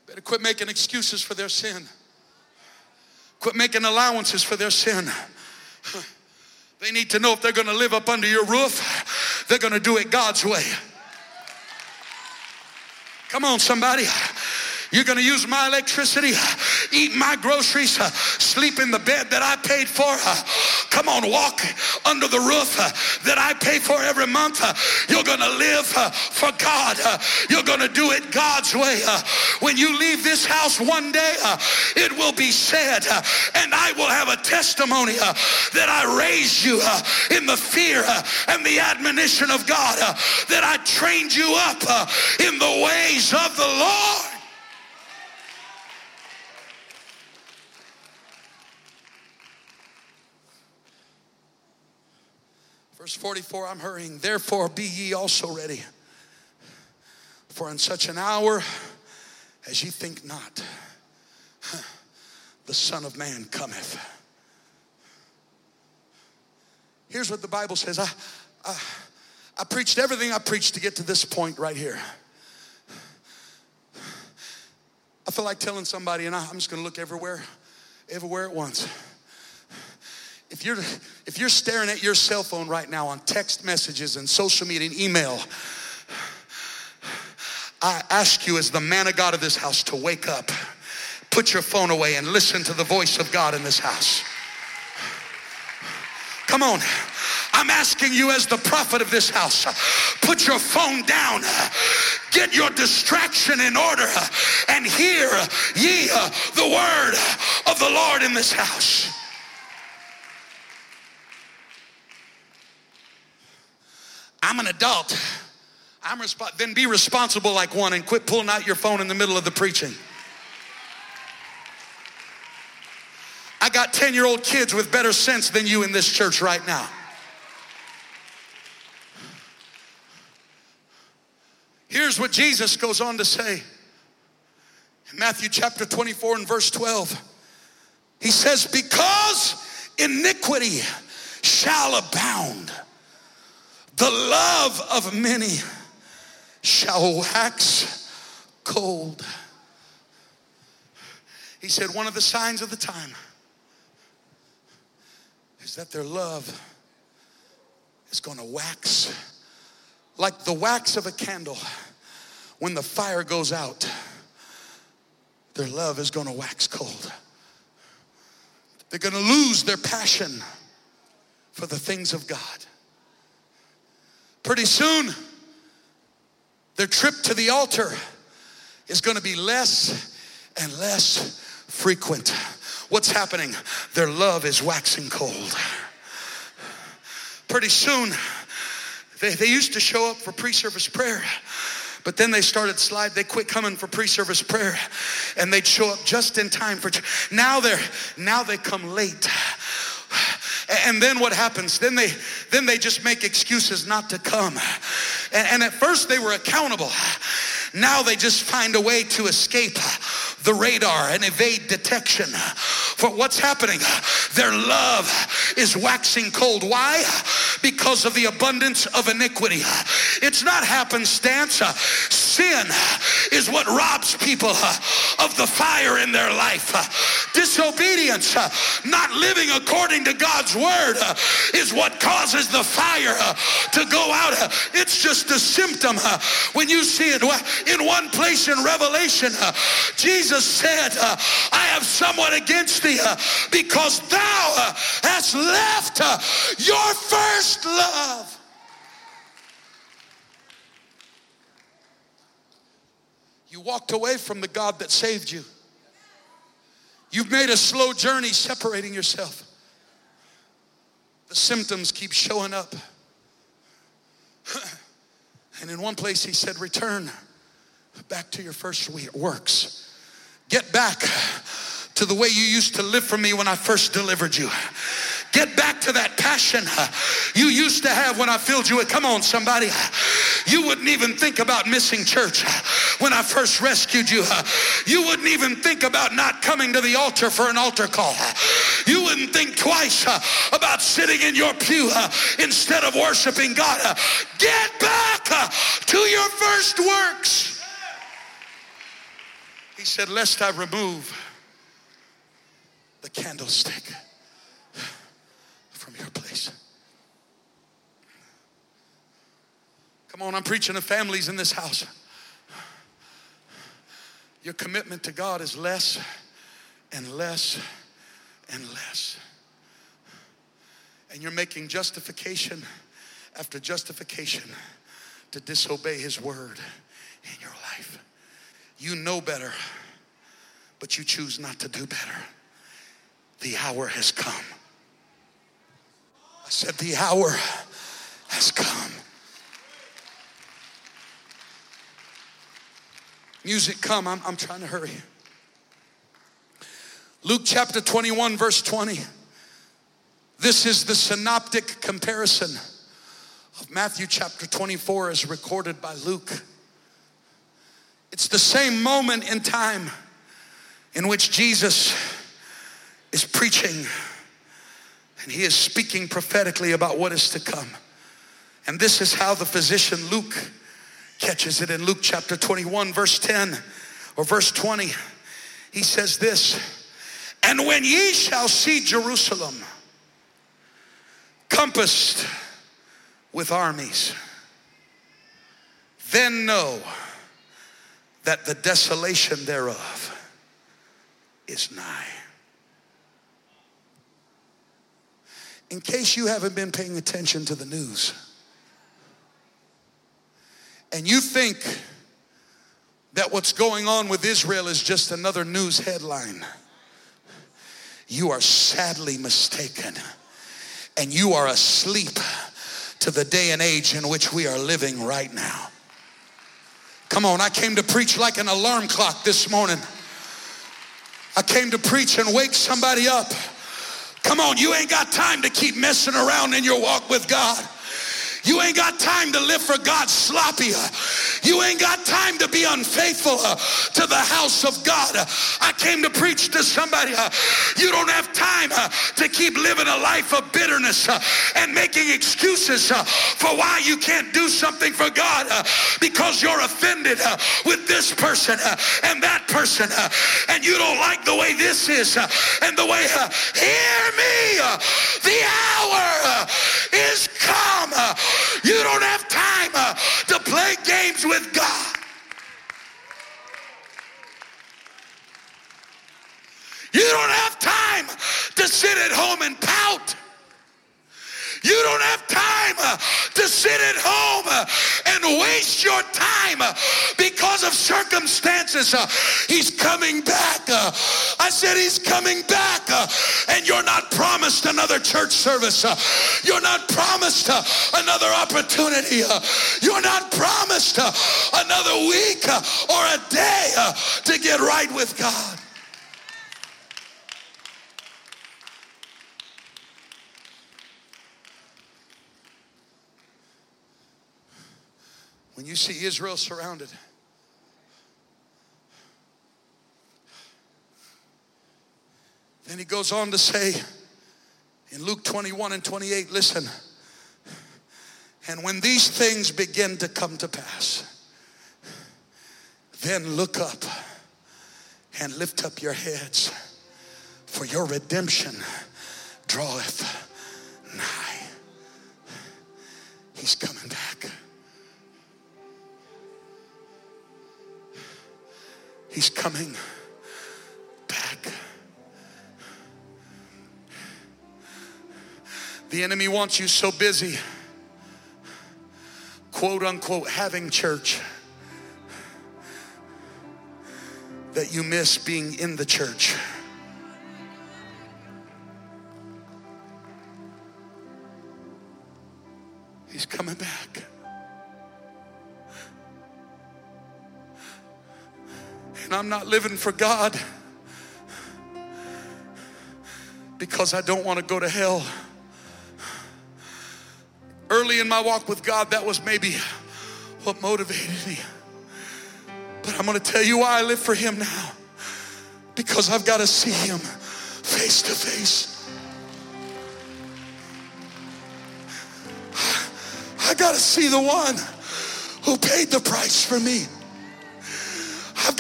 Better quit making excuses for their sin. Quit making allowances for their sin. They need to know if they're going to live up under your roof, they're going to do it God's way. Come on, somebody. You're going to use my electricity, eat my groceries, sleep in the bed that I paid for. Come on, walk under the roof uh, that I pay for every month. Uh, you're going to live uh, for God. You're going to do it God's way. When you leave this house one day, it will be said, and I will have a testimony that I raised you in the fear and the admonition of God, that I trained you up in the ways of the Lord. Verse 44, I'm hurrying. Therefore, be ye also ready. For in such an hour as ye think not, the Son of Man cometh. Here's what the Bible says. I, I, I preached everything I preached to get to this point right here. I feel like telling somebody, and I'm just going to look everywhere, everywhere at once if you're if you're staring at your cell phone right now on text messages and social media and email i ask you as the man of god of this house to wake up put your phone away and listen to the voice of god in this house come on I'm asking you, as the prophet of this house, put your phone down, get your distraction in order, and hear ye the word of the Lord in this house. I'm an adult. I'm resp- then be responsible like one and quit pulling out your phone in the middle of the preaching. I got 10 year old kids with better sense than you in this church right now. Here's what Jesus goes on to say in Matthew chapter 24 and verse 12. He says, Because iniquity shall abound, the love of many shall wax cold. He said, One of the signs of the time is that their love is going to wax like the wax of a candle. When the fire goes out, their love is going to wax cold. They're going to lose their passion for the things of God. Pretty soon, their trip to the altar is going to be less and less frequent. What's happening? Their love is waxing cold. Pretty soon, they, they used to show up for pre service prayer. But then they started slide. They quit coming for pre-service prayer, and they'd show up just in time for. Now they're now they come late. And then what happens? Then they then they just make excuses not to come. And, and at first they were accountable. Now they just find a way to escape the radar and evade detection. For what's happening? Their love is waxing cold. Why? Because of the abundance of iniquity. It's not happenstance. Sin is what robs people uh, of the fire in their life. Uh, disobedience, uh, not living according to God's word, is what causes the fire to go out. It's just a symptom. When you see it in one place in Revelation, Jesus said, I have somewhat against thee because thou hast left your first love. You walked away from the God that saved you. You've made a slow journey separating yourself. The symptoms keep showing up. And in one place, he said, Return back to your first works. Get back to the way you used to live for me when I first delivered you. Get back to that passion you used to have when I filled you with. Come on, somebody. You wouldn't even think about missing church when I first rescued you. You wouldn't even think about not coming to the altar for an altar call. You wouldn't think twice about sitting in your pew instead of worshiping God. Get back to your first works. He said, Lest I remove the candlestick your place. Come on, I'm preaching to families in this house. Your commitment to God is less and less and less. And you're making justification after justification to disobey His word in your life. You know better, but you choose not to do better. The hour has come. I said, The hour has come. Music, come. I'm, I'm trying to hurry. Luke chapter 21, verse 20. This is the synoptic comparison of Matthew chapter 24 as recorded by Luke. It's the same moment in time in which Jesus is preaching and he is speaking prophetically about what is to come. And this is how the physician Luke catches it in Luke chapter 21, verse 10 or verse 20. He says this And when ye shall see Jerusalem compassed with armies, then know that the desolation thereof is nigh. In case you haven't been paying attention to the news and you think that what's going on with Israel is just another news headline, you are sadly mistaken and you are asleep to the day and age in which we are living right now. Come on, I came to preach like an alarm clock this morning. I came to preach and wake somebody up. Come on, you ain't got time to keep messing around in your walk with God. You ain't got time to live for God sloppy. You ain't got time to be unfaithful to the house of God. I came to preach to somebody. You don't have time to keep living a life of bitterness and making excuses for why you can't do something for God because you're offended with this person and that person and you don't like the way this is and the way, hear me, the hour is come you don't have time uh, to play games with God. You don't have time to sit at home and pout. You don't have time uh, to sit at home uh, and waste your time uh, because of circumstances. Uh, he's coming back. Uh. I said he's coming back uh, and you're not promised another church service. You're not promised another opportunity. You're not promised another week or a day to get right with God. When you see Israel surrounded, then he goes on to say in Luke 21 and 28, listen, and when these things begin to come to pass, then look up and lift up your heads, for your redemption draweth He's coming back. The enemy wants you so busy, quote unquote, having church that you miss being in the church. Not living for God because I don't want to go to hell. Early in my walk with God, that was maybe what motivated me. But I'm going to tell you why I live for Him now. Because I've got to see Him face to face. I got to see the one who paid the price for me.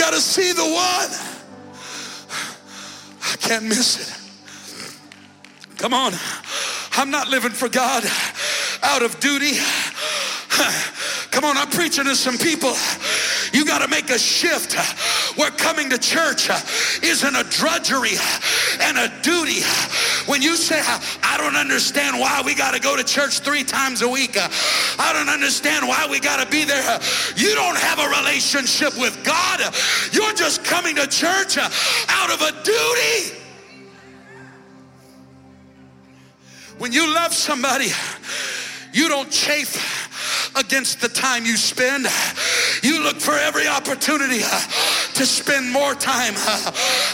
Got to see the one. I can't miss it. Come on. I'm not living for God out of duty. Come on, I'm preaching to some people. You got to make a shift where coming to church isn't a drudgery and a duty. When you say, I don't understand why we got to go to church three times a week, I don't understand why we got to be there. You don't have a relationship with God. You're just coming to church out of a duty. When you love somebody, you don't chafe against the time you spend. You look for every opportunity to spend more time.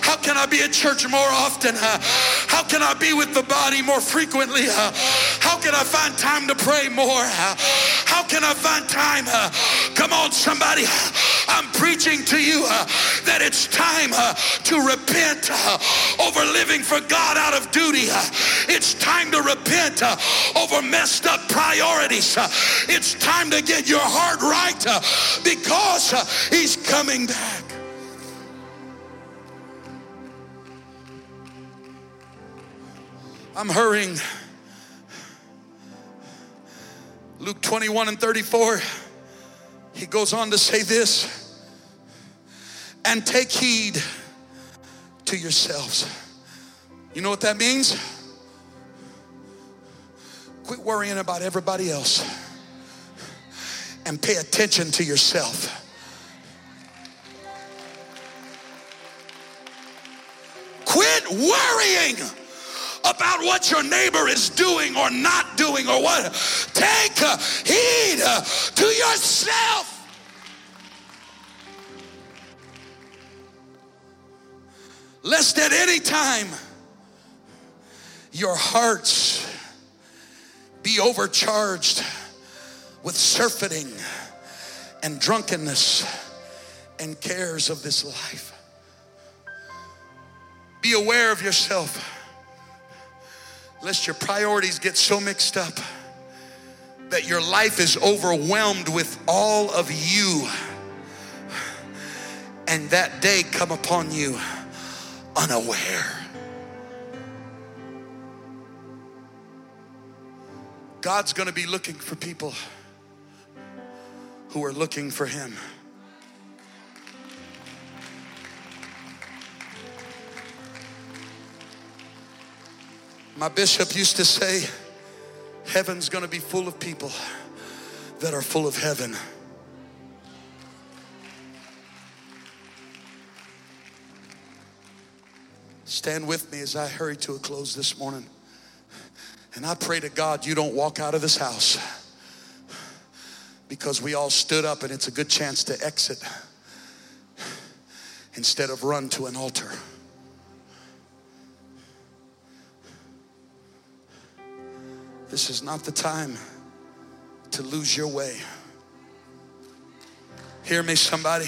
How can I be at church more often? How can I be with the body more frequently? How can I find time to pray more? How can I find time? Come on, somebody. I'm preaching to you that it's time to repent over living for God out of duty. It's time to repent over messed up priorities. It's time to get your heart right because he's coming back. I'm hurrying. Luke 21 and 34, he goes on to say this and take heed to yourselves. You know what that means? Quit worrying about everybody else and pay attention to yourself. Quit worrying about what your neighbor is doing or not doing or what. Take heed to yourself. Lest at any time your hearts be overcharged with surfeiting and drunkenness and cares of this life. Be aware of yourself, lest your priorities get so mixed up that your life is overwhelmed with all of you, and that day come upon you unaware. God's going to be looking for people who are looking for Him. My bishop used to say, Heaven's to be full of people that are full of heaven. Stand with me as I hurry to a close this morning. And I pray to God you don't walk out of this house because we all stood up and it's a good chance to exit instead of run to an altar. This is not the time to lose your way. Hear me, somebody.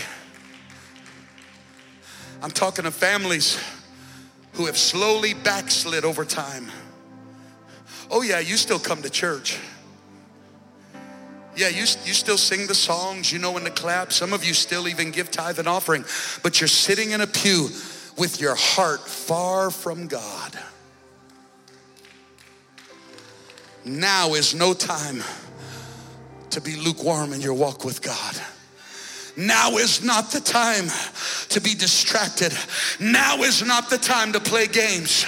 I'm talking to families who have slowly backslid over time. Oh, yeah, you still come to church. Yeah, you, you still sing the songs, you know when the clap. Some of you still even give tithe and offering, but you're sitting in a pew with your heart far from God. Now is no time to be lukewarm in your walk with God. Now is not the time to be distracted. Now is not the time to play games.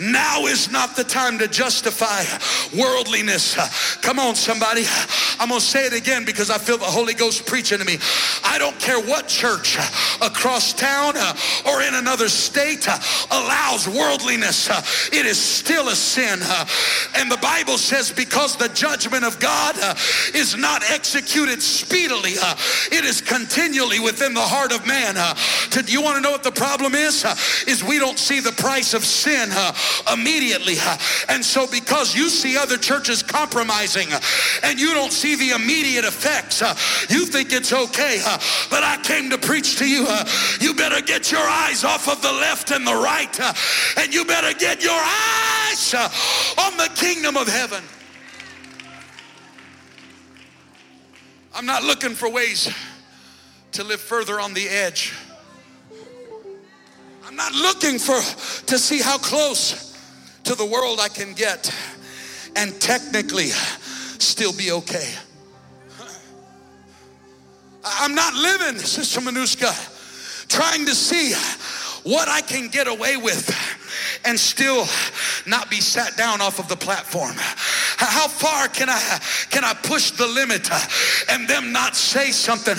Now is not the time to justify worldliness. Come on, somebody. I'm going to say it again because I feel the Holy Ghost preaching to me. I don't care what church across town or in another state allows worldliness, it is still a sin. And the Bible says, because the judgment of God is not executed speedily, it is continually within the heart of man. To, you want to know what the problem is? Is we don't see the price of sin immediately. And so because you see other churches compromising and you don't see the immediate effects, uh, you think it's okay. Uh, but I came to preach to you. Uh, you better get your eyes off of the left and the right uh, and you better get your eyes on the kingdom of heaven. I'm not looking for ways to live further on the edge. I'm not looking for to see how close to the world I can get and technically still be okay. I'm not living, Sister Manuska, trying to see what I can get away with and still not be sat down off of the platform? How far can I can I push the limit and them not say something?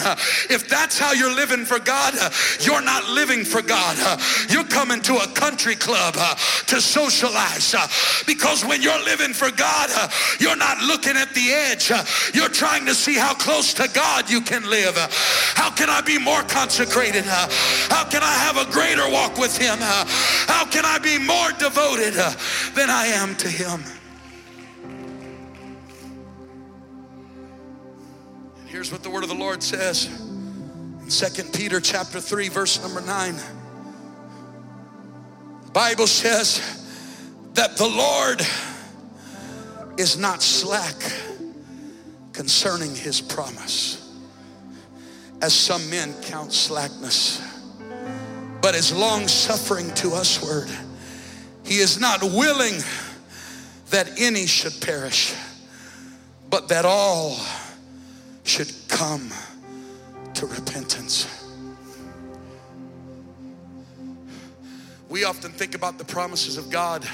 If that's how you're living for God, you're not living for God. You're coming to a country club to socialize because when you're living for God, you're not looking at the edge. You're trying to see how close to God you can live. How can I be more consecrated? How can I have a greater walk with Him? How can I be more devoted uh, than I am to Him. And here's what the word of the Lord says in 2 Peter chapter 3, verse number 9. The Bible says that the Lord is not slack concerning his promise, as some men count slackness, but is long suffering to usward he is not willing that any should perish, but that all should come to repentance. We often think about the promises of God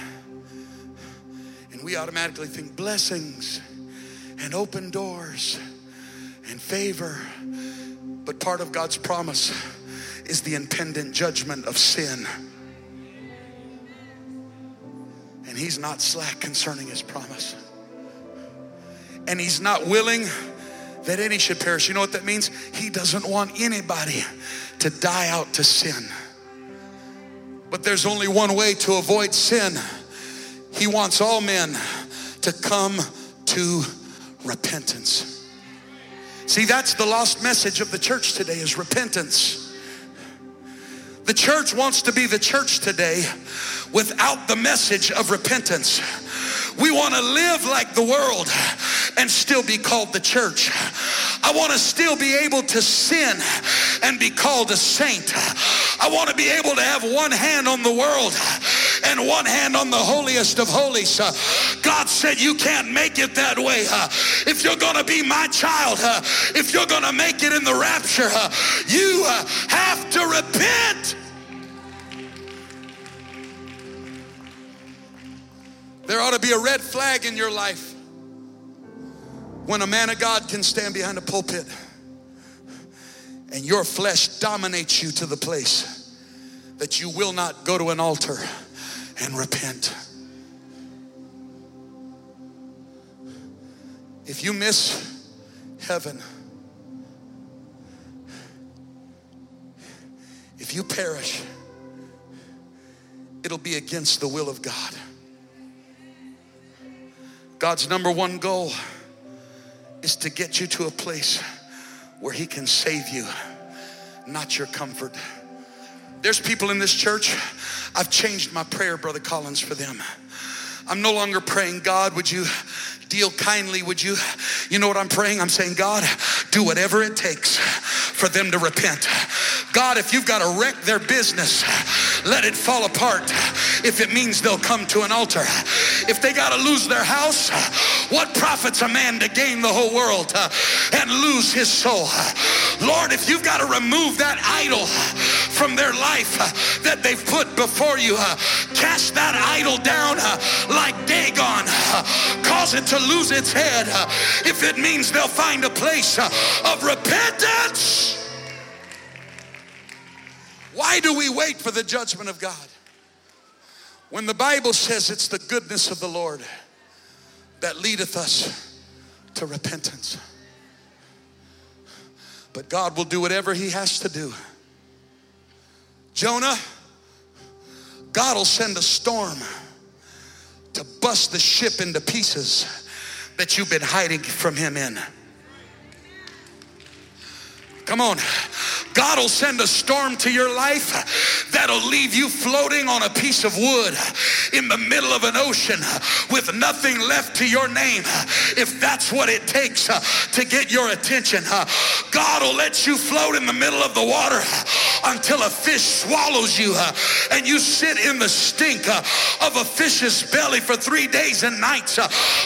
and we automatically think blessings and open doors and favor. But part of God's promise is the impending judgment of sin. And He's not slack concerning His promise. And He's not willing that any should perish. You know what that means? He doesn't want anybody to die out to sin. But there's only one way to avoid sin. He wants all men to come to repentance. See, that's the lost message of the church today is repentance. The church wants to be the church today without the message of repentance. We want to live like the world and still be called the church. I want to still be able to sin and be called a saint. I want to be able to have one hand on the world and one hand on the holiest of holies. God said you can't make it that way. If you're going to be my child, if you're going to make it in the rapture, you have to repent. There ought to be a red flag in your life when a man of God can stand behind a pulpit and your flesh dominates you to the place that you will not go to an altar and repent. If you miss heaven, if you perish, it'll be against the will of God. God's number one goal is to get you to a place where He can save you, not your comfort. There's people in this church, I've changed my prayer, Brother Collins, for them. I'm no longer praying, God, would you deal kindly? Would you? You know what I'm praying? I'm saying, God, do whatever it takes for them to repent. God, if you've got to wreck their business, let it fall apart if it means they'll come to an altar. If they got to lose their house, what profits a man to gain the whole world uh, and lose his soul? Lord, if you've got to remove that idol from their life uh, that they've put before you, uh, cast that idol down like Dagon, cause it to lose its head if it means they'll find a place of repentance. Why do we wait for the judgment of God? When the Bible says it's the goodness of the Lord that leadeth us to repentance. But God will do whatever He has to do. Jonah, God will send a storm to bust the ship into pieces that you've been hiding from Him in. Come on. God will send a storm to your life that'll leave you floating on a piece of wood in the middle of an ocean with nothing left to your name if that's what it takes uh, to get your attention. Uh, God will let you float in the middle of the water until a fish swallows you uh, and you sit in the stink of a fish's belly for three days and nights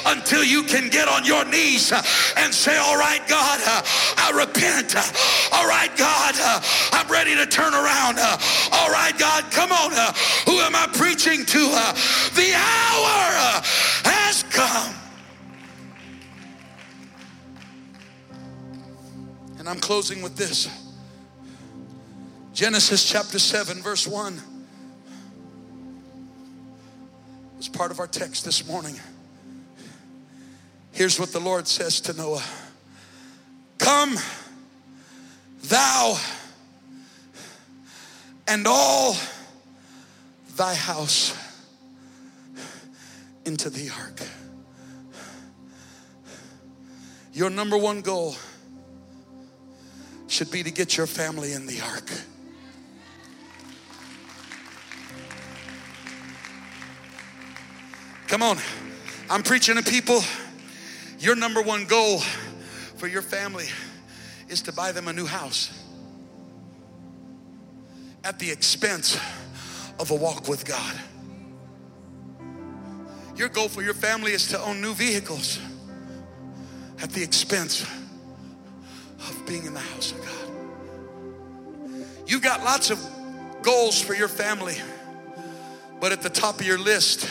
until you can get on your knees and say, All right, God, I repent. All right, God, uh, I'm ready to turn around. Uh, all right, God, come on. Uh, who am I preaching to? Uh, the hour uh, has come. And I'm closing with this Genesis chapter 7, verse 1 was part of our text this morning. Here's what the Lord says to Noah Come thou and all thy house into the ark. Your number one goal should be to get your family in the ark. Come on, I'm preaching to people. Your number one goal for your family is to buy them a new house at the expense of a walk with God. Your goal for your family is to own new vehicles at the expense of being in the house of God. You've got lots of goals for your family, but at the top of your list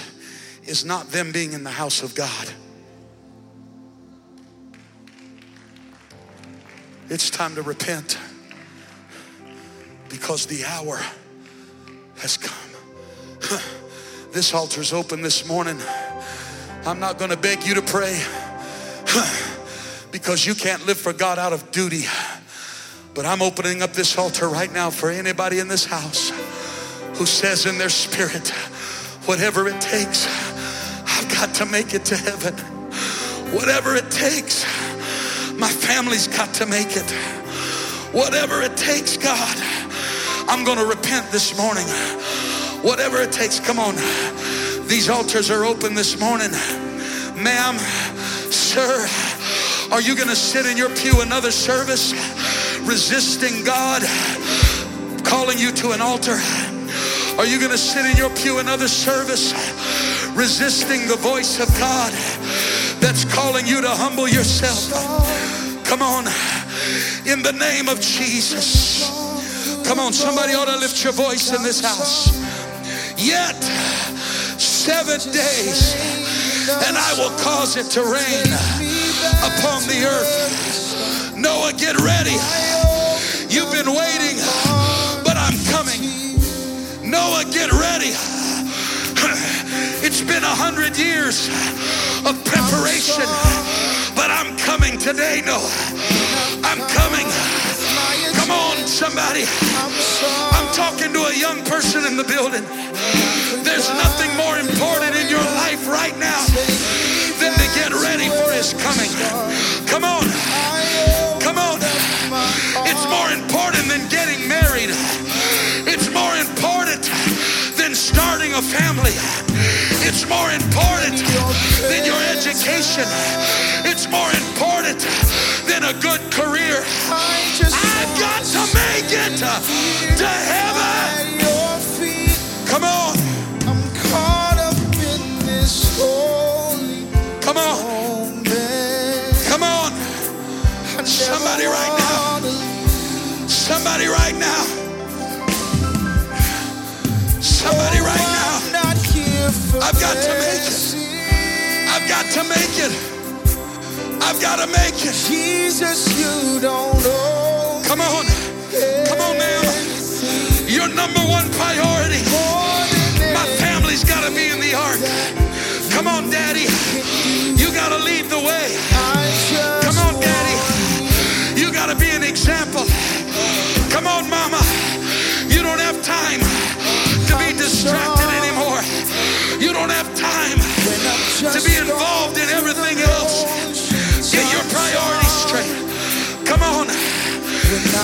is not them being in the house of God. It's time to repent because the hour has come. This altar's open this morning. I'm not going to beg you to pray because you can't live for God out of duty. But I'm opening up this altar right now for anybody in this house who says in their spirit, whatever it takes, I've got to make it to heaven. Whatever it takes, my family's got to make it. Whatever it takes, God, I'm going to repent this morning. Whatever it takes, come on. These altars are open this morning. Ma'am, sir, are you going to sit in your pew another service resisting God calling you to an altar? Are you going to sit in your pew another service resisting the voice of God that's calling you to humble yourself? Come on, in the name of Jesus. Come on, somebody ought to lift your voice in this house. Yet seven days, and I will cause it to rain upon the earth. Noah, get ready. You've been waiting, but I'm coming. Noah, get ready. It's been a hundred years of preparation, but I'm coming today, No, I'm coming. Come on, somebody. I'm talking to a young person in the building. There's nothing more important in your life right now than to get ready for his coming. Come on. Come on. It's more important than getting married. It's more important than starting a family. It's more important than your education. It's more important than a good career. I've got to make it to heaven. Come on. I'm caught up in this holy Come on. Come on. Somebody right now. Somebody right now. Somebody right now. I've got to make it. I've got to make it. I've got to make it. Jesus, you don't know. Come on. Come on, ma'am. Your number one priority. My family's got to be in the ark. Come on, daddy. You got to lead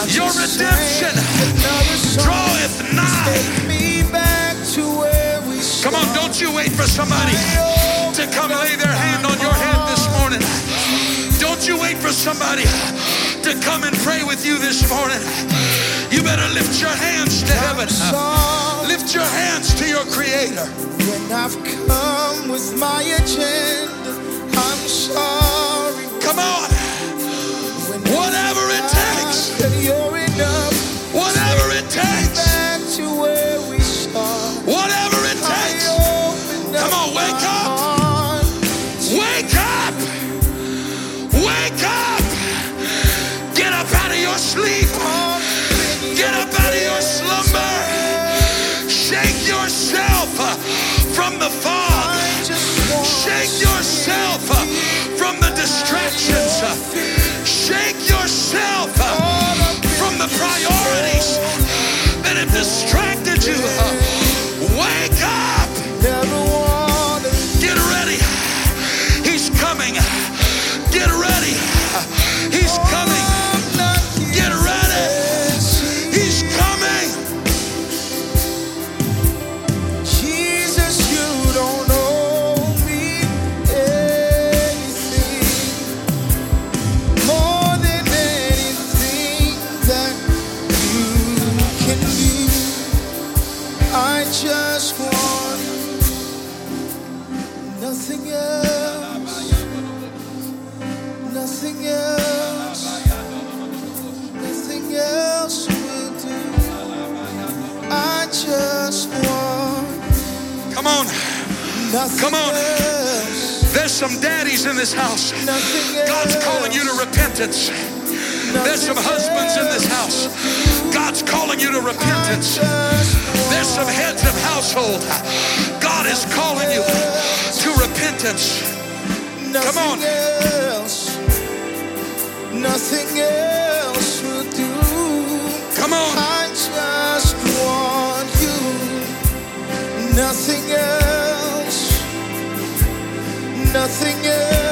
Your redemption draweth nigh. Me back to where we Come on, don't you wait for somebody to come lay their hand on your head this morning. Don't you wait for somebody to come and pray with you this morning. You better lift your hands to heaven. Lift your hands to your Creator. When I've come with my agenda, I'm sorry. Come on. You're enough. Whatever it takes. Come on. Else. There's some daddies in this house. God's calling you to repentance. There's some husbands in this house. God's calling you to repentance. There's some heads of household. God is calling you to repentance. Come on. Nothing else will do. Come on. I just want you. Nothing else. nothing else